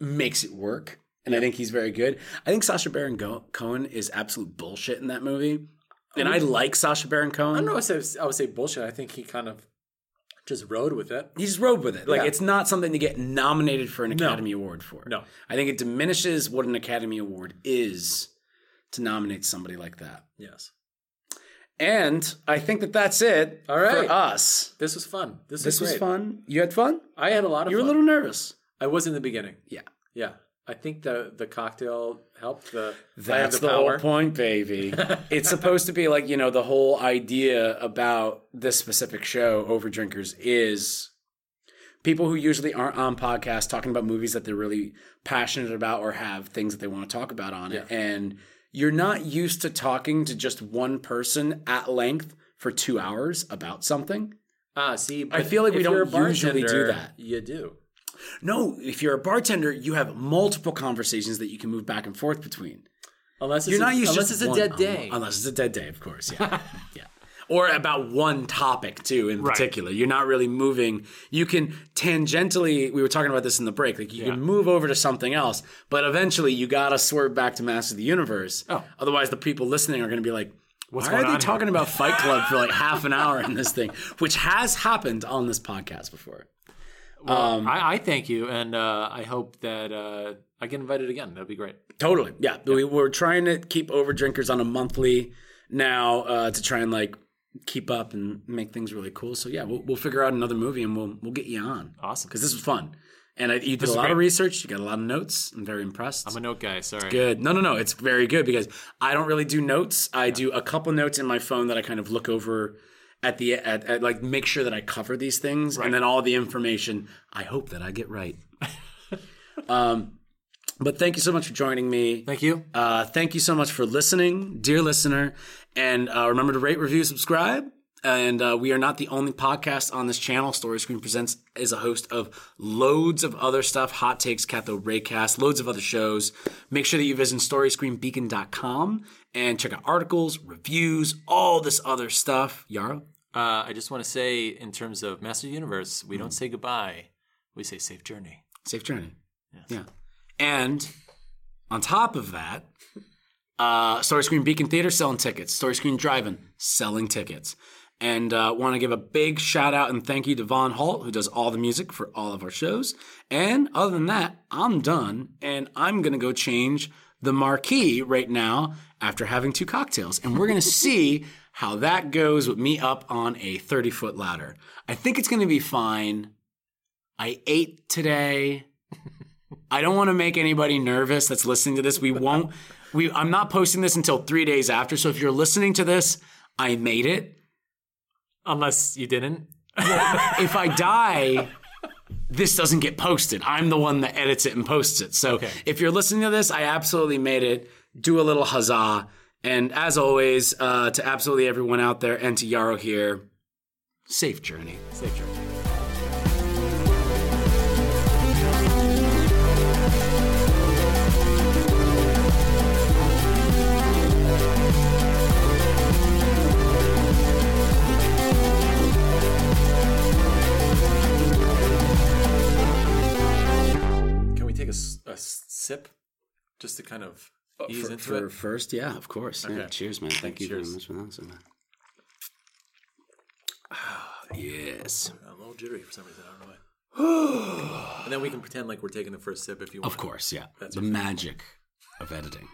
makes it work. And I think he's very good. I think Sacha Baron Cohen is absolute bullshit in that movie. And I like Sacha Baron Cohen. I don't know if I would say, I would say bullshit. I think he kind of just rode with it. He just rode with it. Like Yeah. it's not something to get nominated for an Academy Award for. No. I think it diminishes what an Academy Award is to nominate somebody like that. Yes. And I think that that's it All right. for us. This was fun. This, This was, was great. fun. You had fun? I had a lot of You were a fun. little nervous. I was in the beginning. Yeah. Yeah. I think the the cocktail helped. The I have That's the, the, whole point, baby. it's supposed to be like, you know, the whole idea about this specific show, Overdrinkers, is people who usually aren't on podcasts talking about movies that they're really passionate about or have things that they want to talk about on it. And you're not used to talking to just one person at length for two hours about something. Ah, see, I feel like we don't usually do that. You do. No, if you're a bartender, you have multiple conversations that you can move back and forth between. Unless it's You're a, not used unless it's a dead day. Unless it's a dead day, of course. Yeah. yeah. Or about one topic too in particular. You're not really moving. You can tangentially we were talking about this in the break. Like you Yeah. can move over to something else, but eventually you gotta swerve back to Master of the Universe. Oh. Otherwise the people listening are gonna be like, What's why are they talking here?" about Fight Club for like half an hour in this thing? Which has happened on this podcast before. Um, I, I thank you, and uh, I hope that uh, I get invited again. That'd be great. Totally. Yeah. We, we're trying to keep over drinkers on a monthly now uh, to try and like keep up and make things really cool. So yeah, we'll, we'll figure out another movie and we'll we'll get you on. Awesome. Because this was fun. And I, you did a lot great. of research. You got a lot of notes. I'm very impressed. I'm a note guy. Sorry. good. No, no, no. It's very good because I don't really do notes. I do a couple notes in my phone that I kind of look over at the at, at like make sure that I cover these things and then all the information I hope that I get right. um but thank you so much for joining me. Thank you. Uh, thank you so much for listening, dear listener. And uh, remember to rate, review, subscribe. And uh, we are not the only podcast on this channel. Story Screen Presents is a host of loads of other stuff Hot Takes, Catho Raycast, loads of other shows. Make sure that you visit storyscreenbeacon.com and check out articles, reviews, all this other stuff. Yara? Uh, I just want to say, in terms of Master Universe, we don't say goodbye. We say safe journey. Safe journey. Yeah. And on top of that, uh, Story Screen Beacon Theater selling tickets. Story Screen Drive-In selling tickets. And uh, want to give a big shout out and thank you to Vaughn Holt, who does all the music for all of our shows. And other than that, I'm done, and I'm gonna go change the marquee right now after having two cocktails, and we're gonna see how that goes with me up on a 30 foot ladder. I think it's gonna be fine. I ate today. I don't want to make anybody nervous that's listening to this. We won't. We. I'm not posting this until three days after. So if you're listening to this, I made it. Unless you didn't. If I die, this doesn't get posted. I'm the one that edits it and posts it. So if you're listening to this, I absolutely made it. Do a little huzzah. And as always, uh, to absolutely everyone out there and to Yarrow here, safe journey. Safe journey. Sip just to kind of oh, ease for, into for it? first, yeah, of course. Yeah, cheers, man. Thank you Cheers. very much for that. So- ah, yes, I'm a little jittery for some reason. I don't know why. and then we can pretend like we're taking the first sip if you want. of course, yeah. That's the magic of editing.